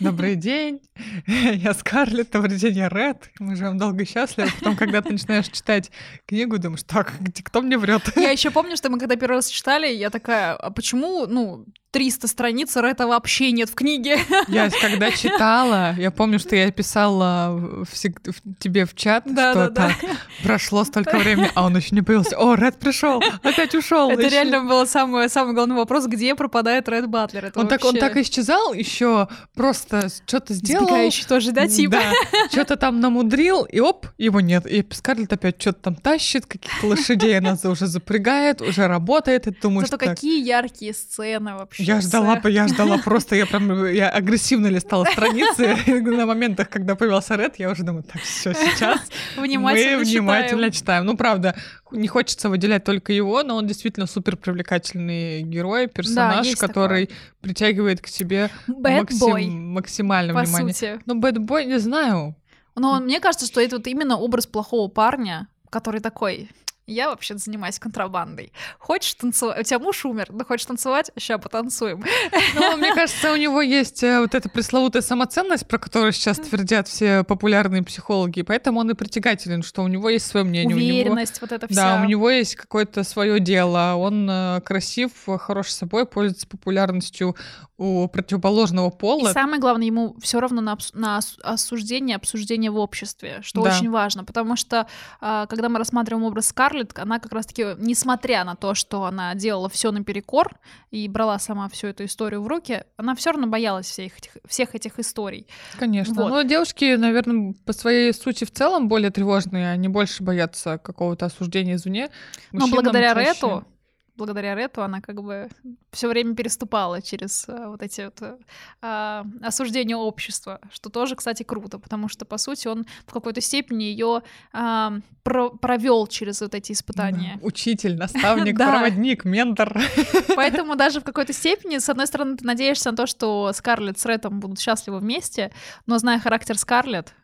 Добрый день, (laughs) я Скарлетт, добрый день, я Ред. Мы живем долго и счастливо. Потом, когда ты начинаешь читать книгу, думаешь, так, кто мне врет? Я еще помню, что мы когда первый раз читали, я такая, а почему, ну, 300 страниц Ретта вообще нет в книге? Я (laughs) когда читала, я помню, что я писала в- в- тебе в чат, Да, что да, да. так, прошло столько времени, а он еще не появился. О, Ред пришел, опять ушел. Это реально был самый, самый главный вопрос, где пропадает Ред Батлер. Это Он так, он вообще так исчезал, еще просто что-то сделал. Избегающий тоже, да, типа? что-то там намудрил, и оп, его нет. И Скарлетт опять что-то там тащит, каких-то лошадей она уже запрягает, уже работает, и думаешь, Зато так, какие яркие сцены вообще. Я ждала, я ждала просто, я прям, я агрессивно листала страницы (laughs) на моментах, когда появился Ред, я уже думаю, так, все, сейчас Внимательно мы внимательно читаем. читаем. Ну, правда, не хочется выделять только его, но он действительно супер привлекательный герой, персонаж, есть который притягивает к себе максим- максимально по внимание. сути. Ну, бэт бой, не знаю. Но мне кажется, что это вот именно образ плохого парня, который такой, Я вообще занимаюсь контрабандой. Хочешь танцевать? У тебя муж умер, ну хочешь танцевать? Сейчас потанцуем. Ну, мне кажется, у него есть э, вот эта пресловутая самоценность, про которую сейчас твердят все популярные психологи, поэтому он и притягателен, что у него есть свое мнение. Уверенность, него, вот это все. Да, у него есть какое-то свое дело, он э, красив, хорош собой, пользуется популярностью у противоположного пола. И самое главное, ему все равно на, на осуждение, обсуждение в обществе, что да. очень важно, потому что а, когда мы рассматриваем образ Скарлетт, она как раз-таки, несмотря на то, что она делала все наперекор и брала сама всю эту историю в руки, она все равно боялась всех этих, всех этих историй. Конечно. Вот. Но девушки, наверное, по своей сути в целом более тревожные, они больше боятся какого-то осуждения извне. Но благодаря. Рету благодаря Рету она как бы все время переступала через э, вот эти вот а, осуждения общества, что тоже, кстати, круто, потому что, по сути, он в какой-то степени ее а, про провел через вот эти испытания. Учитель, наставник, (laughs) проводник, ментор. (laughs) Поэтому даже в какой-то степени, с одной стороны, ты надеешься на то, что Скарлетт с Ретом будут счастливы вместе, но зная характер Скарлетт,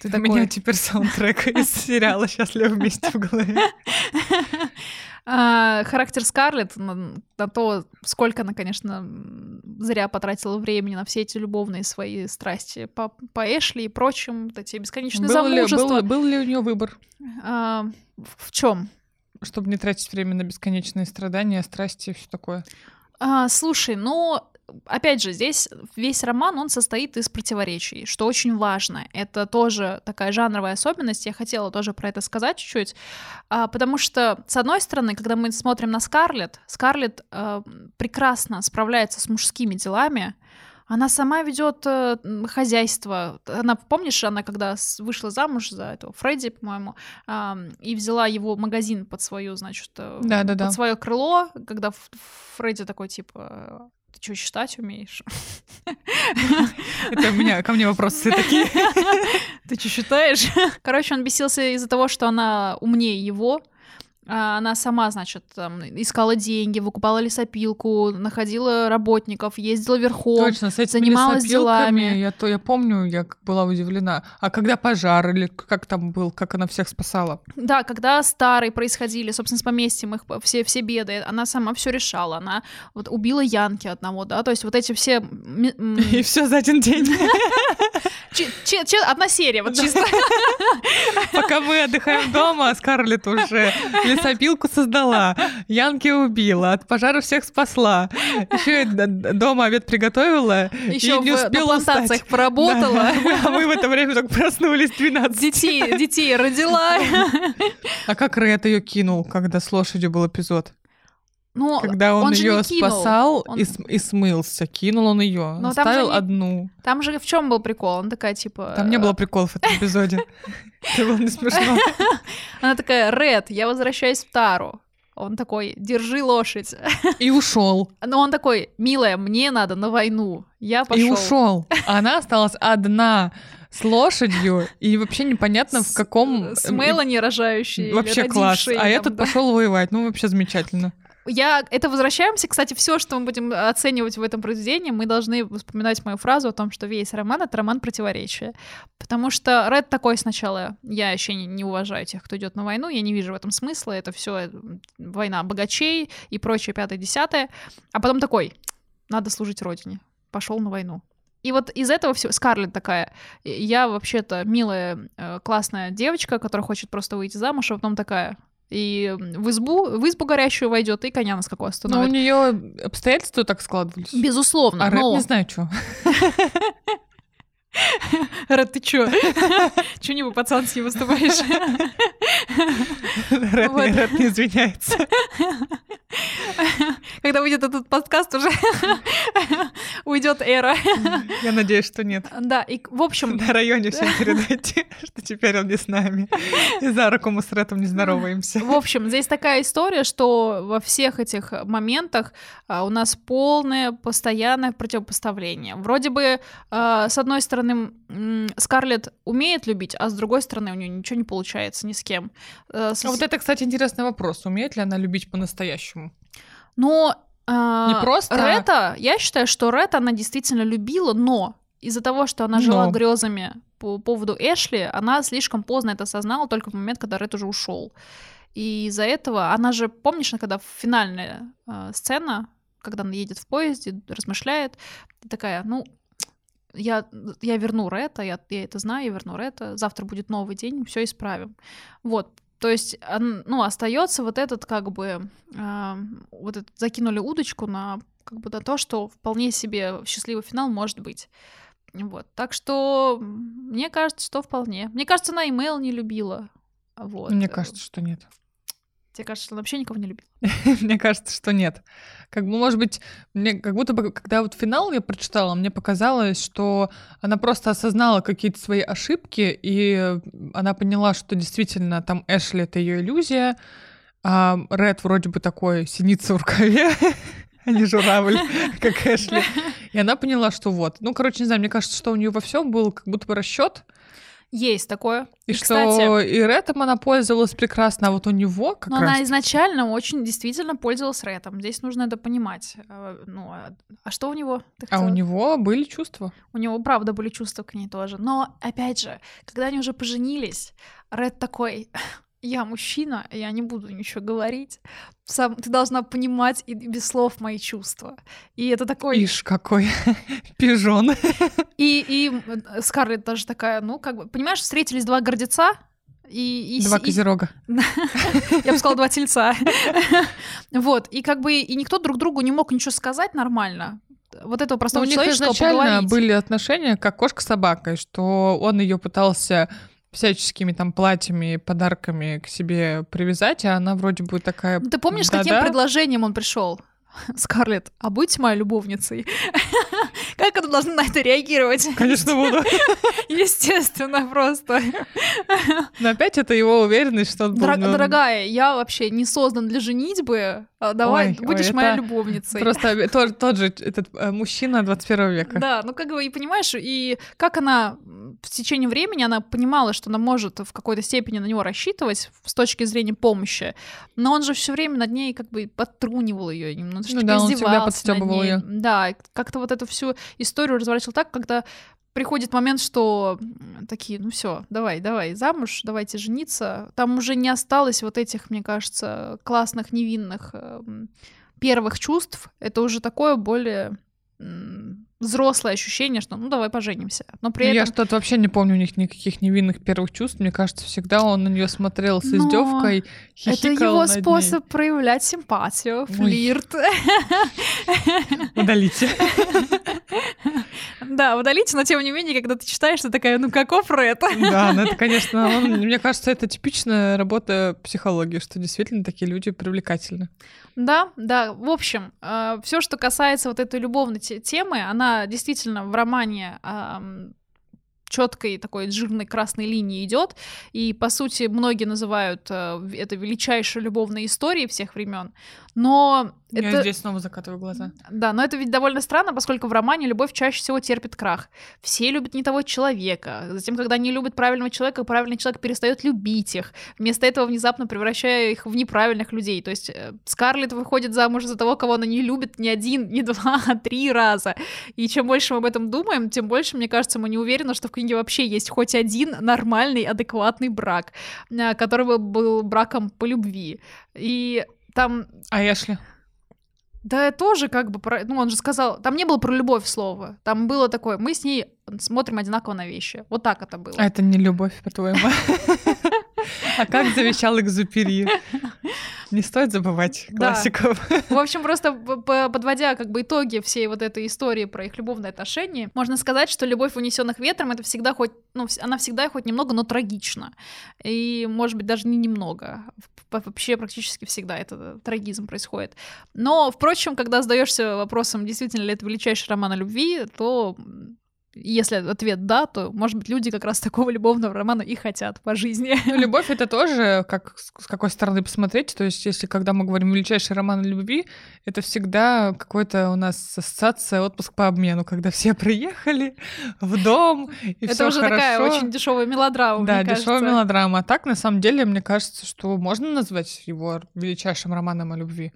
ты У такой... меня теперь саундтрек из сериала «Счастливы вместе» в голове. (laughs) А, характер Скарлетт на, на то, сколько она, конечно, зря потратила времени на все эти любовные свои страсти по, по Эшли и прочим, вот эти бесконечные был замужества. Ли, был, был ли у нее выбор? А, в, в чем? Чтобы не тратить время на бесконечные страдания, страсти и все такое. А, слушай, ну опять же, здесь весь роман, он состоит из противоречий, что очень важно. Это тоже такая жанровая особенность, я хотела тоже про это сказать чуть-чуть, а, потому что, с одной стороны, когда мы смотрим на Скарлетт, Скарлетт а, прекрасно справляется с мужскими делами, она сама ведет э, хозяйство. Она, помнишь, она когда вышла замуж за этого Фредди, по-моему, и взяла его магазин под свою, значит, э, да, да, под да. свое крыло, когда Фредди такой типа что, считать умеешь? Это у меня, ко мне вопросы такие. Ты что, считаешь? Короче, он бесился из-за того, что она умнее его, она сама, значит, там, искала деньги, выкупала лесопилку, находила работников, ездила верхом, Точно, с этими занималась делами. Я, то, я помню, я была удивлена. А когда пожар или как там был, как она всех спасала? Да, когда старые происходили, собственно, с поместьем их все, все беды, она сама все решала. Она вот убила Янки одного, да, то есть вот эти все... (laughs) И все за один день. (laughs) Одна серия, вот чисто. (laughs) Пока мы отдыхаем дома, Скарлетт уже лесопилку создала, Янки убила, от пожара всех спасла, еще дома обед приготовила еще и не успела на плантациях поработала. А мы в это время только проснулись 12. Детей, детей родила. А как Ред ее кинул, когда с лошадью был эпизод? Ну, Когда он, он ее спасал он... и, и смылся, кинул он ее, Но оставил не... одну. Там же в чем был прикол? Он такая типа. Там не было приколов в этом эпизоде. (laughs) Это было не смешно. (laughs) Она такая, Ред, я возвращаюсь в Тару. Он такой, держи лошадь. И ушел. (laughs) Но он такой, милая, мне надо на войну. Я пошел. И ушел. Она осталась одна с лошадью, и вообще непонятно в каком... С Мелани рожающей. Вообще класс. А этот пошел воевать. Ну, вообще замечательно. Я это возвращаемся, кстати, все, что мы будем оценивать в этом произведении, мы должны вспоминать мою фразу о том, что весь роман это роман противоречия, потому что Ред такой сначала, я еще не, не уважаю тех, кто идет на войну, я не вижу в этом смысла, это все война богачей и прочее пятое десятое, а потом такой, надо служить родине, пошел на войну. И вот из этого все Скарлетт такая, я вообще-то милая, э, классная девочка, которая хочет просто выйти замуж, а потом такая, и в избу, в избу горящую войдет, и коня на скаку остановит. Но у нее обстоятельства так складывались. Безусловно. А но... Рэд не знаю, что. (laughs) Рад, ты чё? (laughs) Чё не по-пацански выступаешь? Рад, вот. не, Рад не извиняется. Когда выйдет этот подкаст, уже уйдет эра. Я надеюсь, что нет. Да, и в общем... На районе всем передайте, что теперь он не с нами. И за руку мы с Ретом не здороваемся. В общем, здесь такая история, что во всех этих моментах а, у нас полное постоянное противопоставление. Вроде бы, а, с одной стороны, стороны, Скарлетт умеет любить, а с другой стороны, у нее ничего не получается ни с кем. Э, с... А вот это, кстати, интересный вопрос. Умеет ли она любить по-настоящему? Но а, не просто. Рета, я считаю, что Рета она действительно любила, но из-за того, что она жила но. грезами по поводу Эшли, она слишком поздно это осознала, только в момент, когда Ред уже ушел. И из-за этого она же, помнишь, когда финальная э, сцена, когда она едет в поезде, размышляет, такая, ну, я, я верну Ретта, я, я это знаю, я верну Ретта, завтра будет новый день, все исправим. Вот, то есть, ну, остается вот этот, как бы, э, вот этот, закинули удочку на, как бы, на то, что вполне себе счастливый финал может быть. Вот, так что мне кажется, что вполне. Мне кажется, она имейл не любила. Вот. Мне кажется, что нет. Тебе кажется, что он вообще никого не любит? (laughs) мне кажется, что нет. Как бы, может быть, мне как будто бы, когда вот финал я прочитала, мне показалось, что она просто осознала какие-то свои ошибки, и она поняла, что действительно там Эшли — это ее иллюзия, а Ред вроде бы такой синица в рукаве, (laughs) а не журавль, (laughs) как Эшли. И она поняла, что вот. Ну, короче, не знаю, мне кажется, что у нее во всем был как будто бы расчет, есть такое. И, и что кстати, и Рэтом она пользовалась прекрасно, а вот у него как но раз... она изначально очень действительно пользовалась Рэтом. Здесь нужно это понимать. А, ну, а, а что у него? а у него были чувства. У него, правда, были чувства к ней тоже. Но, опять же, когда они уже поженились, Ред такой, (laughs) я мужчина, я не буду ничего говорить. Сам, ты должна понимать и без слов мои чувства. И это такой... Ишь, какой (laughs) пижон. И, и Скарлетт даже такая, ну, как бы, понимаешь, встретились два гордеца, и, и, два козерога. (laughs) Я бы сказала, два тельца. (laughs) Вот, и как бы и никто друг другу не мог ничего сказать нормально. Вот этого простого человеческого изначально поговорить. были отношения как кошка с собакой, что он ее пытался всяческими там платьями, подарками к себе привязать, а она вроде бы такая... Ну, ты помнишь, с каким предложением он пришел? (laughs) Скарлетт, а будьте моей любовницей. (laughs) Как она должна на это реагировать? Конечно, буду. (laughs) Естественно, просто. Но опять это его уверенность, что он Дорог, Дорогая, я вообще не создан для женитьбы. А давай, ой, будешь ой, моей любовницей. Просто тот, тот же этот э, мужчина 21 века. Да, ну как бы, и понимаешь, и как она в течение времени, она понимала, что она может в какой-то степени на него рассчитывать с точки зрения помощи, но он же все время над ней как бы подтрунивал ее немножечко, ну, да, он всегда подстебывал ее. Да, как-то вот эту всю историю разворачивал так, когда приходит момент, что такие, ну все, давай, давай, замуж, давайте жениться. Там уже не осталось вот этих, мне кажется, классных, невинных э, первых чувств. Это уже такое более взрослое ощущение, что ну давай поженимся. Но при этом... Я что-то вообще не помню у них никаких невинных первых чувств. Мне кажется, всегда он на нее смотрел с издевкой, Это его способ ней. проявлять симпатию, флирт. Удалите. (laughs) Да, удалите, но тем не менее, когда ты читаешь, ты такая, ну каков Ред? Да, ну это, (laughs) конечно, он, мне кажется, это типичная работа психологии, что действительно такие люди привлекательны. Да, да. В общем, э, все, что касается вот этой любовной темы, она действительно в романе э, четкой такой жирной красной линии идет. И, по сути, многие называют э, это величайшей любовной историей всех времен. Но я это... здесь снова закатываю глаза. Да, но это ведь довольно странно, поскольку в романе любовь чаще всего терпит крах. Все любят не того человека. Затем, когда они любят правильного человека, правильный человек перестает любить их. Вместо этого внезапно превращая их в неправильных людей. То есть э, Скарлетт выходит замуж за того, кого она не любит не один, не (laughs) два, а три раза. И чем больше мы об этом думаем, тем больше, мне кажется, мы не уверены, что в книге вообще есть хоть один нормальный, адекватный брак, э, который бы был браком по любви. И там... А Эшли? Да, тоже как бы, про... ну, он же сказал, там не было про любовь слова, там было такое, мы с ней смотрим одинаково на вещи. Вот так это было. А это не любовь, по-твоему? (laughs) А как завещал Экзупери? Не стоит забывать классиков. Да. (laughs) В общем, просто подводя как бы итоги всей вот этой истории про их любовные отношения, можно сказать, что любовь унесенных ветром это всегда хоть, ну, она всегда хоть немного, но трагична. И, может быть, даже не немного. Вообще практически всегда это трагизм происходит. Но, впрочем, когда задаешься вопросом, действительно ли это величайший роман о любви, то если ответ да, то, может быть, люди как раз такого любовного романа и хотят по жизни. Ну, любовь — это тоже, как с какой стороны посмотреть. То есть, если когда мы говорим «величайший роман любви», это всегда какой-то у нас ассоциация отпуск по обмену, когда все приехали в дом, и Это уже хорошо. такая очень дешевая мелодрама, Да, дешевая мелодрама. А так, на самом деле, мне кажется, что можно назвать его величайшим романом о любви.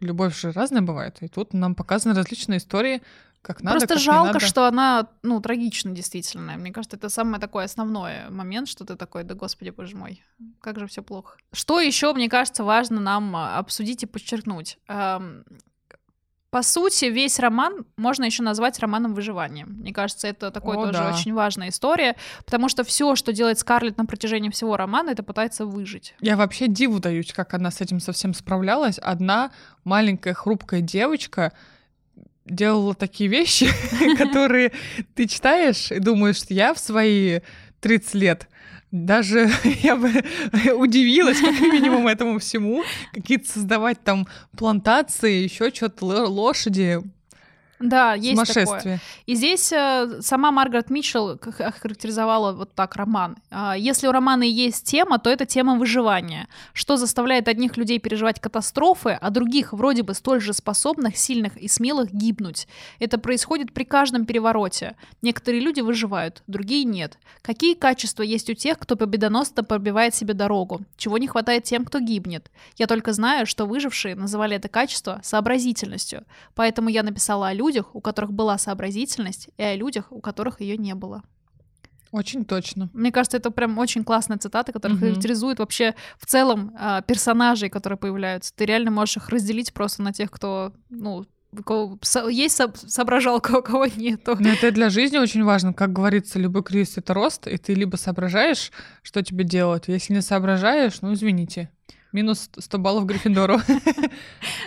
Любовь же разная бывает. И тут нам показаны различные истории, как надо. Просто как жалко, надо. что она, ну, трагична действительно. Мне кажется, это самый такой основной момент, что ты такой, да господи, боже мой, как же все плохо. Что еще, мне кажется, важно нам а, обсудить и подчеркнуть? Эм, По сути, весь роман можно еще назвать романом выживания. Мне кажется, это такой О, тоже да. очень важная история, потому что все, что делает Скарлетт на протяжении всего романа, это пытается выжить. Я вообще диву даюсь, как она с этим совсем справлялась. Одна маленькая хрупкая девочка делала такие вещи, (laughs) которые ты читаешь и думаешь, что я в свои 30 лет даже (laughs) я бы удивилась, как минимум, этому всему. Какие-то создавать там плантации, еще что-то, лошади. Да, есть такое. И здесь э, сама Маргарет Митчелл охарактеризовала вот так роман. А, Если у романа есть тема, то это тема выживания, что заставляет одних людей переживать катастрофы, а других, вроде бы столь же способных, сильных и смелых, гибнуть. Это происходит при каждом перевороте. Некоторые люди выживают, другие нет. Какие качества есть у тех, кто победоносно пробивает себе дорогу? Чего не хватает тем, кто гибнет? Я только знаю, что выжившие называли это качество сообразительностью. Поэтому я написала о людях, у которых была сообразительность, и о людях, у которых ее не было. Очень точно. Мне кажется, это прям очень классная цитата, которая Мгм. характеризует вообще в целом а, персонажей, которые появляются. Ты реально можешь их разделить просто на тех, кто, ну, кого со- есть со- соображалка, (laughs) у кого нету. Но это для жизни очень важно. Как говорится, любой кризис — это рост, и ты либо соображаешь, что тебе делать. Если не соображаешь, ну, извините. Минус 100 баллов Гриффиндору. (laughs)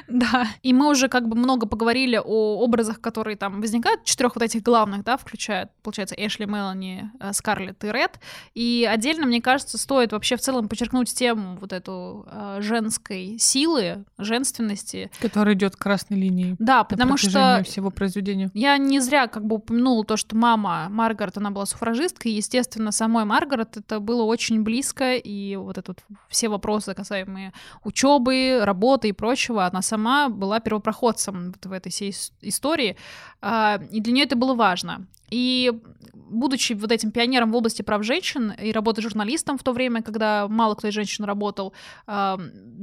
Да. И мы уже как бы много поговорили о образах, которые там возникают, четырех вот этих главных, да, включая, получается, Эшли, Мелани, э, Скарлетт и Ред. И отдельно, мне кажется, стоит вообще в целом подчеркнуть тему вот эту э, женской силы, женственности. Который идет красной линией. Да, потому что всего произведения. я не зря как бы упомянула то, что мама Маргарет, она была суфражисткой, естественно, самой Маргарет это было очень близко, и вот это вот все вопросы, касаемые учебы, работы и прочего, она сама была первопроходцем вот в этой всей ис- истории, а, и для нее это было важно. И будучи вот этим пионером в области прав женщин и работая журналистом в то время, когда мало кто из женщин работал, а,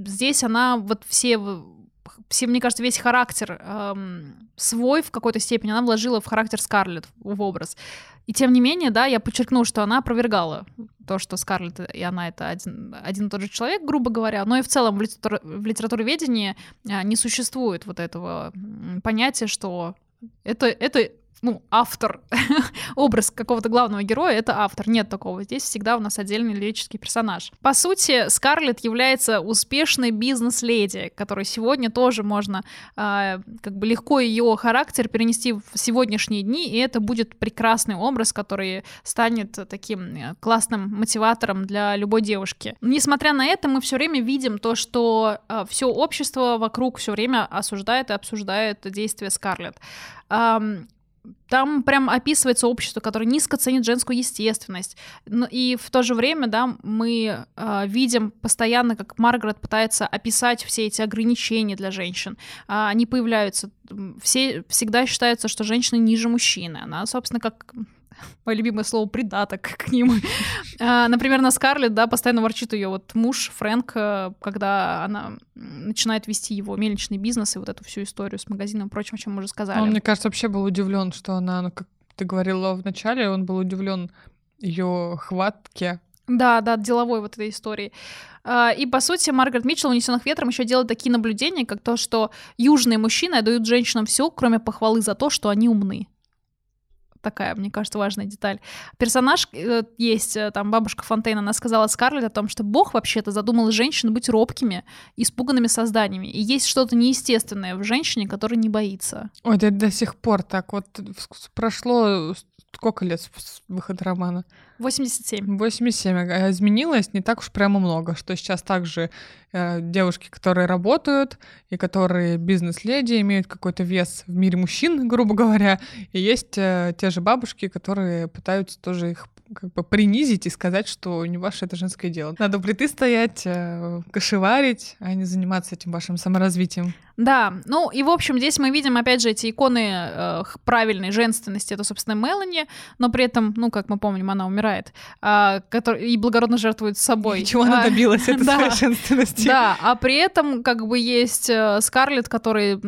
здесь она вот все все, мне кажется, весь характер эм, свой в какой-то степени она вложила в характер Скарлетт, в образ. И тем не менее, да, я подчеркну, что она опровергала то, что Скарлетт и она это один, один и тот же человек, грубо говоря, но и в целом в, литератур, в литературоведении а, не существует вот этого понятия, что это, это ну, автор, (laughs) образ какого-то главного героя — это автор. Нет такого. Здесь всегда у нас отдельный лирический персонаж. По сути, Скарлетт является успешной бизнес-леди, которой сегодня тоже можно а, как бы легко ее характер перенести в сегодняшние дни, и это будет прекрасный образ, который станет таким э, классным мотиватором для любой девушки. Несмотря на это, мы все время видим то, что все общество вокруг все время осуждает и обсуждает действия Скарлетт. Ам, там прям описывается общество, которое низко ценит женскую естественность. Но И в то же время, да, мы э, видим постоянно, как Маргарет пытается описать все эти ограничения для женщин. А, они появляются. Все всегда считается, что женщина ниже мужчины. Она, собственно, как мое любимое слово придаток к ним. А, Например, на Скарлетт, да, постоянно ворчит ее вот муж Фрэнк, э, когда она начинает вести его мельничный бизнес и вот эту всю историю с магазином и прочим, о чем мы уже сказали. Он, мне кажется, вообще был удивлен, что она, ну, как ты говорила в начале, он был удивлен ее хватке. Да, да, деловой вот этой истории. А, И, по сути, Маргарет Митчелл, унесенных ветром, еще делает такие наблюдения, как то, что южные мужчины дают женщинам все, кроме похвалы за то, что они умны. Такая, мне кажется, важная деталь. Персонаж э, есть, э, там, бабушка Фонтейн, она сказала Скарлетт о том, что Бог вообще-то задумал женщин быть робкими, испуганными созданиями. И есть что-то неестественное в женщине, которая не боится. Ой, да до сих пор так. Вот прошло сколько лет с выхода романа? 87. 87. А изменилось не так уж прямо много, что сейчас также э, девушки, которые работают и которые бизнес-леди, имеют какой-то вес в мире мужчин, (laughs) грубо говоря, и есть э, те же бабушки, которые пытаются тоже их как бы принизить и сказать, что не ваше это женское дело. Надо у плиты стоять, э, кошеварить, а не заниматься этим вашим саморазвитием. Да, ну и в общем здесь мы видим опять же эти иконы э, правильной женственности, это собственно Мелани, но при этом, ну как мы помним, она умирает, а, котор- и благородно жертвует собой. Чего она А, добилась этой (laughs) да. своей женственности? Да, а при этом как бы есть э, Скарлетт, который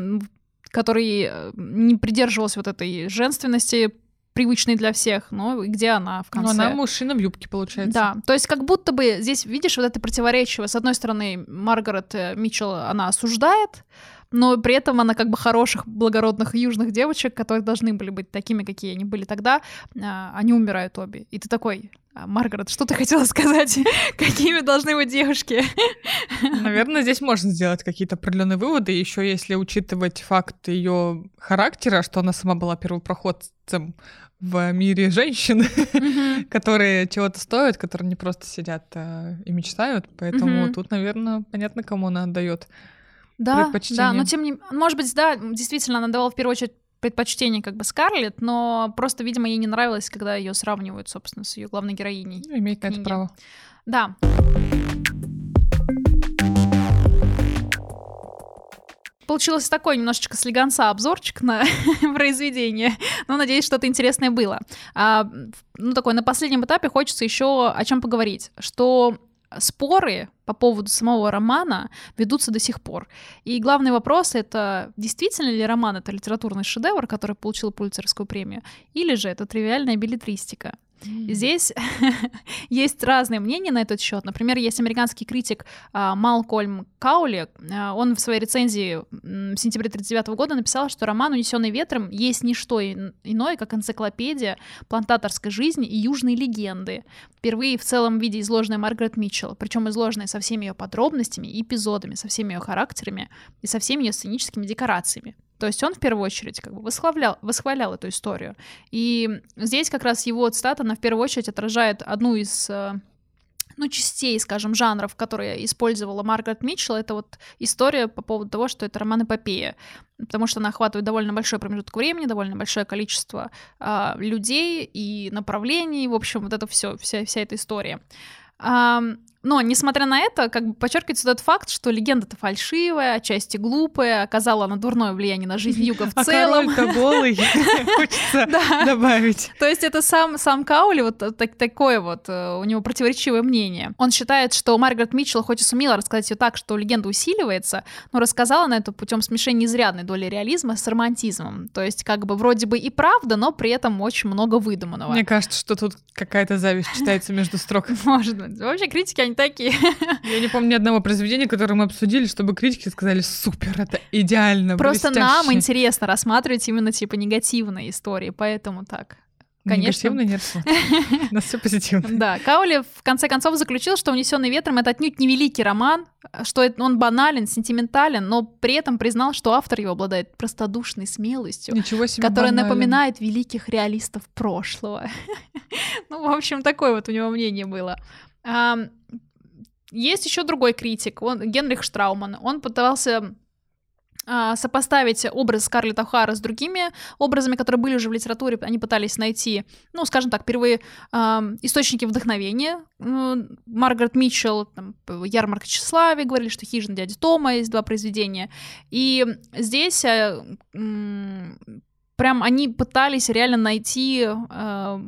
который э, не придерживался вот этой женственности, привычной для всех, но где она в конце? Ну, она мужчина в юбке, получается. Да, то есть как будто бы здесь, видишь, вот это противоречие. С одной стороны, Маргарет э, Митчелл, она осуждает, но при этом она как бы хороших, благородных южных девочек, которые должны были быть такими, какие они были тогда, а, они умирают обе. И ты такой, «А, Маргарет, что ты хотела сказать? (laughs) Какими должны быть девушки? Наверное, здесь можно сделать какие-то определенные выводы, еще если учитывать факт ее характера, что она сама была первопроходцем в мире женщин, (laughs) которые чего-то стоят, которые не просто сидят а, и мечтают. Поэтому тут, наверное, понятно, кому она отдает да, да, но тем не может быть, да, действительно, она давала в первую очередь предпочтение как бы Скарлетт, но просто, видимо, ей не нравилось, когда ее сравнивают, собственно, с ее главной героиней. Ну, имеет на это право. Да. Получился такой немножечко слегонца обзорчик на (laughs) произведение, но надеюсь, что-то интересное было. А, ну, такой, на последнем этапе хочется еще о чем поговорить, что споры по поводу самого романа ведутся до сих пор. И главный вопрос — это действительно ли роман — это литературный шедевр, который получил Пульцерскую премию, или же это тривиальная билетристика? Здесь (laughs) есть разные мнения на этот счет. Например, есть американский критик а, Малкольм Каули. А, он в своей рецензии в сентябре 1939 года написал, что роман «Унесенный ветром» есть не что иное, как энциклопедия плантаторской жизни и южной легенды, впервые в целом виде изложенная Маргарет Митчелл, причем изложенная со всеми ее подробностями, эпизодами, со всеми ее характерами и со всеми ее сценическими декорациями. То есть он в первую очередь как бы восхвалял, восхвалял эту историю. И здесь как раз его цитата, она в первую очередь отражает одну из э, ну, частей, скажем, жанров, которые использовала Маргарет Митчелл, это вот история по поводу того, что это роман-эпопея, потому что она охватывает довольно большой промежуток времени, довольно большое количество э, людей и направлений, в общем, вот это все, вся, вся эта история. Но, несмотря на это, как бы подчеркивается тот факт, что легенда-то фальшивая, отчасти глупая, оказала она дурное влияние на жизнь Юга в целом. А король-то голый, (laughs) хочется добавить. То есть это сам, сам Каули, вот так, такое вот, э, у него противоречивое мнение. Он считает, что Маргарет Митчелл хоть и сумела рассказать ее так, что легенда усиливается, но рассказала она это путем смешения изрядной доли реализма с романтизмом. То есть как бы вроде бы и правда, но при этом очень много выдуманного. Мне кажется, что тут какая-то зависть читается между строк. (laughs) Может быть. Вообще критики, они такие. Я не помню ни одного произведения, которое мы обсудили, чтобы критики сказали, супер, это идеально, Просто блестяще. нам интересно рассматривать именно типа негативные истории, поэтому так. Конечно. Негативно нет. У (laughs) нас все позитивно. Да, Каули в конце концов заключил, что «Унесенный ветром» — это отнюдь не великий роман, что он банален, сентиментален, но при этом признал, что автор его обладает простодушной смелостью, Ничего себе которая банален. напоминает великих реалистов прошлого. (laughs) ну, в общем, такое вот у него мнение было. Есть еще другой критик, он, Генрих Штрауман. Он пытался а, сопоставить образ Скарлетт О'Хара с другими образами, которые были уже в литературе, они пытались найти, ну, скажем так, первые э, источники вдохновения. Маргарет Митчелл, там, «Ярмарка тщеславия», говорили, что «Хижина дяди Тома» есть два произведения. И здесь э, э, прям они пытались реально найти э,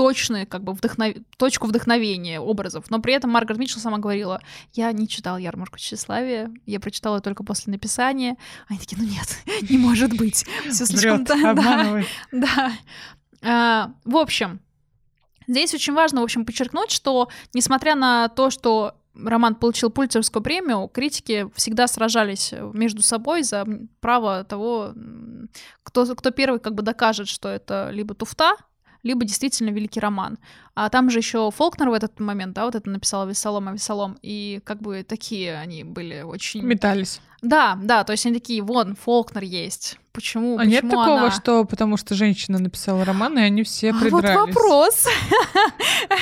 точную как бы вдохнов... точку вдохновения образов. Но при этом Маргарет Митчелл сама говорила, я не читал «Ярмарку тщеславия», я прочитала только после написания. Они такие, ну нет, (laughs) не может быть. Все слишком... (laughs) Да, да. А, в общем, здесь очень важно, в общем, подчеркнуть, что несмотря на то, что роман получил Пульцерскую премию, критики всегда сражались между собой за право того, кто, кто первый как бы докажет, что это либо туфта, либо действительно великий роман. А там же еще Фолкнер в этот момент, да, вот это написала Весолом а Весолом, и как бы такие они были очень... Метались. Да, да, то есть они такие, вон, Фолкнер есть. Почему? А Почему нет такого, она? что потому что женщина написала роман, и они все придрались? Вот вопрос.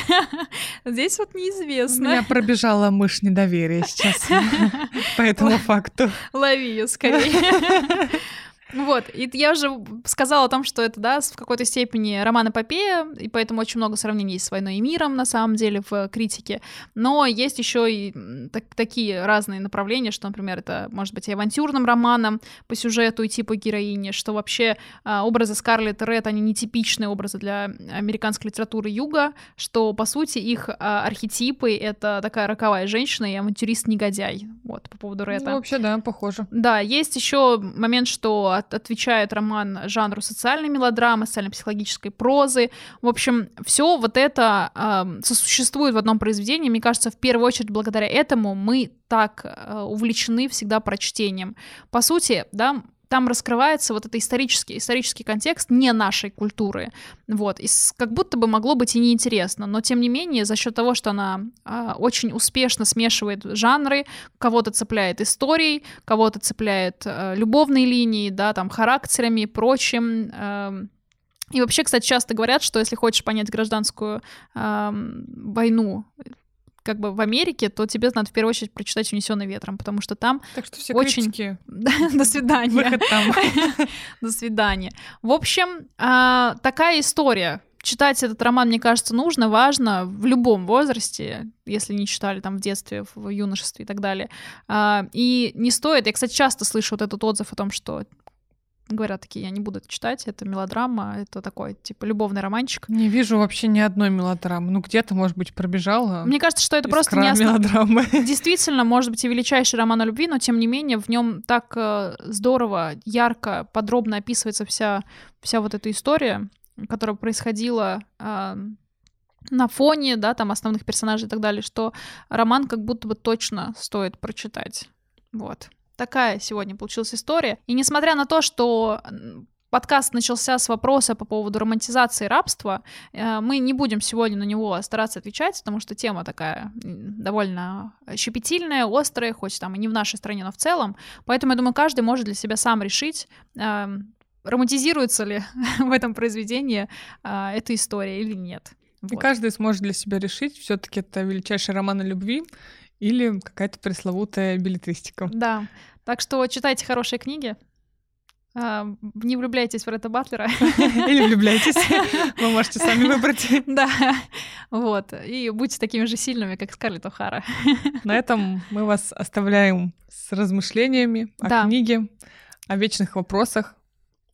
(laughs) Здесь вот У неизвестно. меня пробежала мышь недоверия сейчас (laughs) по этому факту. Лови ее скорее. (laughs) Вот, и я уже сказала о том, что это, да, в какой-то степени роман-эпопея, и поэтому очень много сравнений с «Войной и миром», на самом деле, в критике. Но есть еще и так, такие разные направления, что, например, это может быть и авантюрным романом по сюжету и типу героини, что вообще а, образы Скарлетт Ред, они нетипичные образы для американской литературы юга, что, по сути, их а, архетипы — это такая роковая женщина и авантюрист-негодяй. Вот, по поводу Ретта. Ну, вообще, да, похоже. Да, есть еще момент, что отвечает роман жанру социальной мелодрамы, социально-психологической прозы. В общем, все вот это э, сосуществует в одном произведении. Мне кажется, в первую очередь благодаря этому мы так э, увлечены всегда прочтением. По сути, да, там раскрывается вот это исторический, исторический контекст не нашей культуры. Вот. И как будто бы могло быть и неинтересно. Но тем не менее, за счет того, что она а, очень успешно смешивает жанры, кого-то цепляет историей, кого-то цепляет а, любовной линией, да, там, характерами и прочим. А, и вообще, кстати, часто говорят, что если хочешь понять гражданскую э, войну как бы в Америке, то тебе надо в первую очередь прочитать «Унесенный ветром», потому что там так что все очень... критики. (laughs) До свидания. (laughs) До свидания. В общем, а, такая история. Читать этот роман, мне кажется, нужно, важно в любом возрасте, если не читали там в детстве, в юношестве и так далее. А, и не стоит, я, кстати, часто слышу вот этот отзыв о том, что говорят такие, я не буду это читать, это мелодрама, это такой, типа, любовный романчик. Не вижу вообще ни одной мелодрамы. Ну, где-то, может быть, пробежала. Мне кажется, что это просто не основ... мелодрамы. (laughs) Действительно, может быть, и величайший роман о любви, но, тем не менее, в нем так э, здорово, ярко, подробно описывается вся, вся вот эта история, которая происходила э, на фоне, да, там, основных персонажей и так далее, что роман как будто бы точно стоит прочитать. Вот. Такая сегодня получилась история. И несмотря на то, что подкаст начался с вопроса по поводу романтизации рабства. Э, мы не будем сегодня на него стараться отвечать, потому что тема такая довольно щепетильная, острая, хоть там и не в нашей стране, но в целом. Поэтому, я думаю, каждый может для себя сам решить, эм, романтизируется ли (laughs) в этом произведении э, эта история или нет. Вот. И каждый сможет для себя решить, все-таки это величайший роман о любви или какая-то пресловутая билетристика. Да. Так что читайте хорошие книги. А, не влюбляйтесь в Ретта Батлера. (laughs) Или влюбляйтесь. Вы можете сами (laughs) выбрать. Да. Вот. И будьте такими же сильными, как Скарлетт О'Хара. На этом мы вас оставляем с размышлениями о да. книге, о вечных вопросах,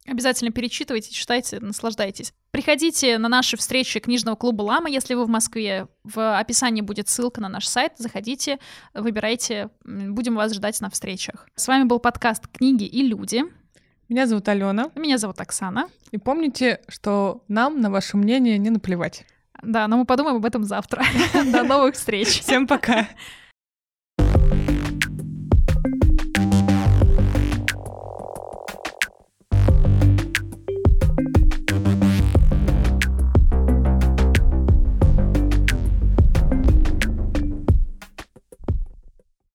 Обязательно перечитывайте, читайте, наслаждайтесь. Приходите на наши встречи книжного клуба «Лама», если вы в Москве. В описании будет ссылка на наш сайт. Заходите, выбирайте. Будем вас ждать на встречах. С вами был подкаст «Книги и люди». Меня зовут Алена. Меня зовут Оксана. И помните, что нам на ваше мнение не наплевать. Да, но мы подумаем об этом завтра. (laughs) До новых встреч. Всем пока.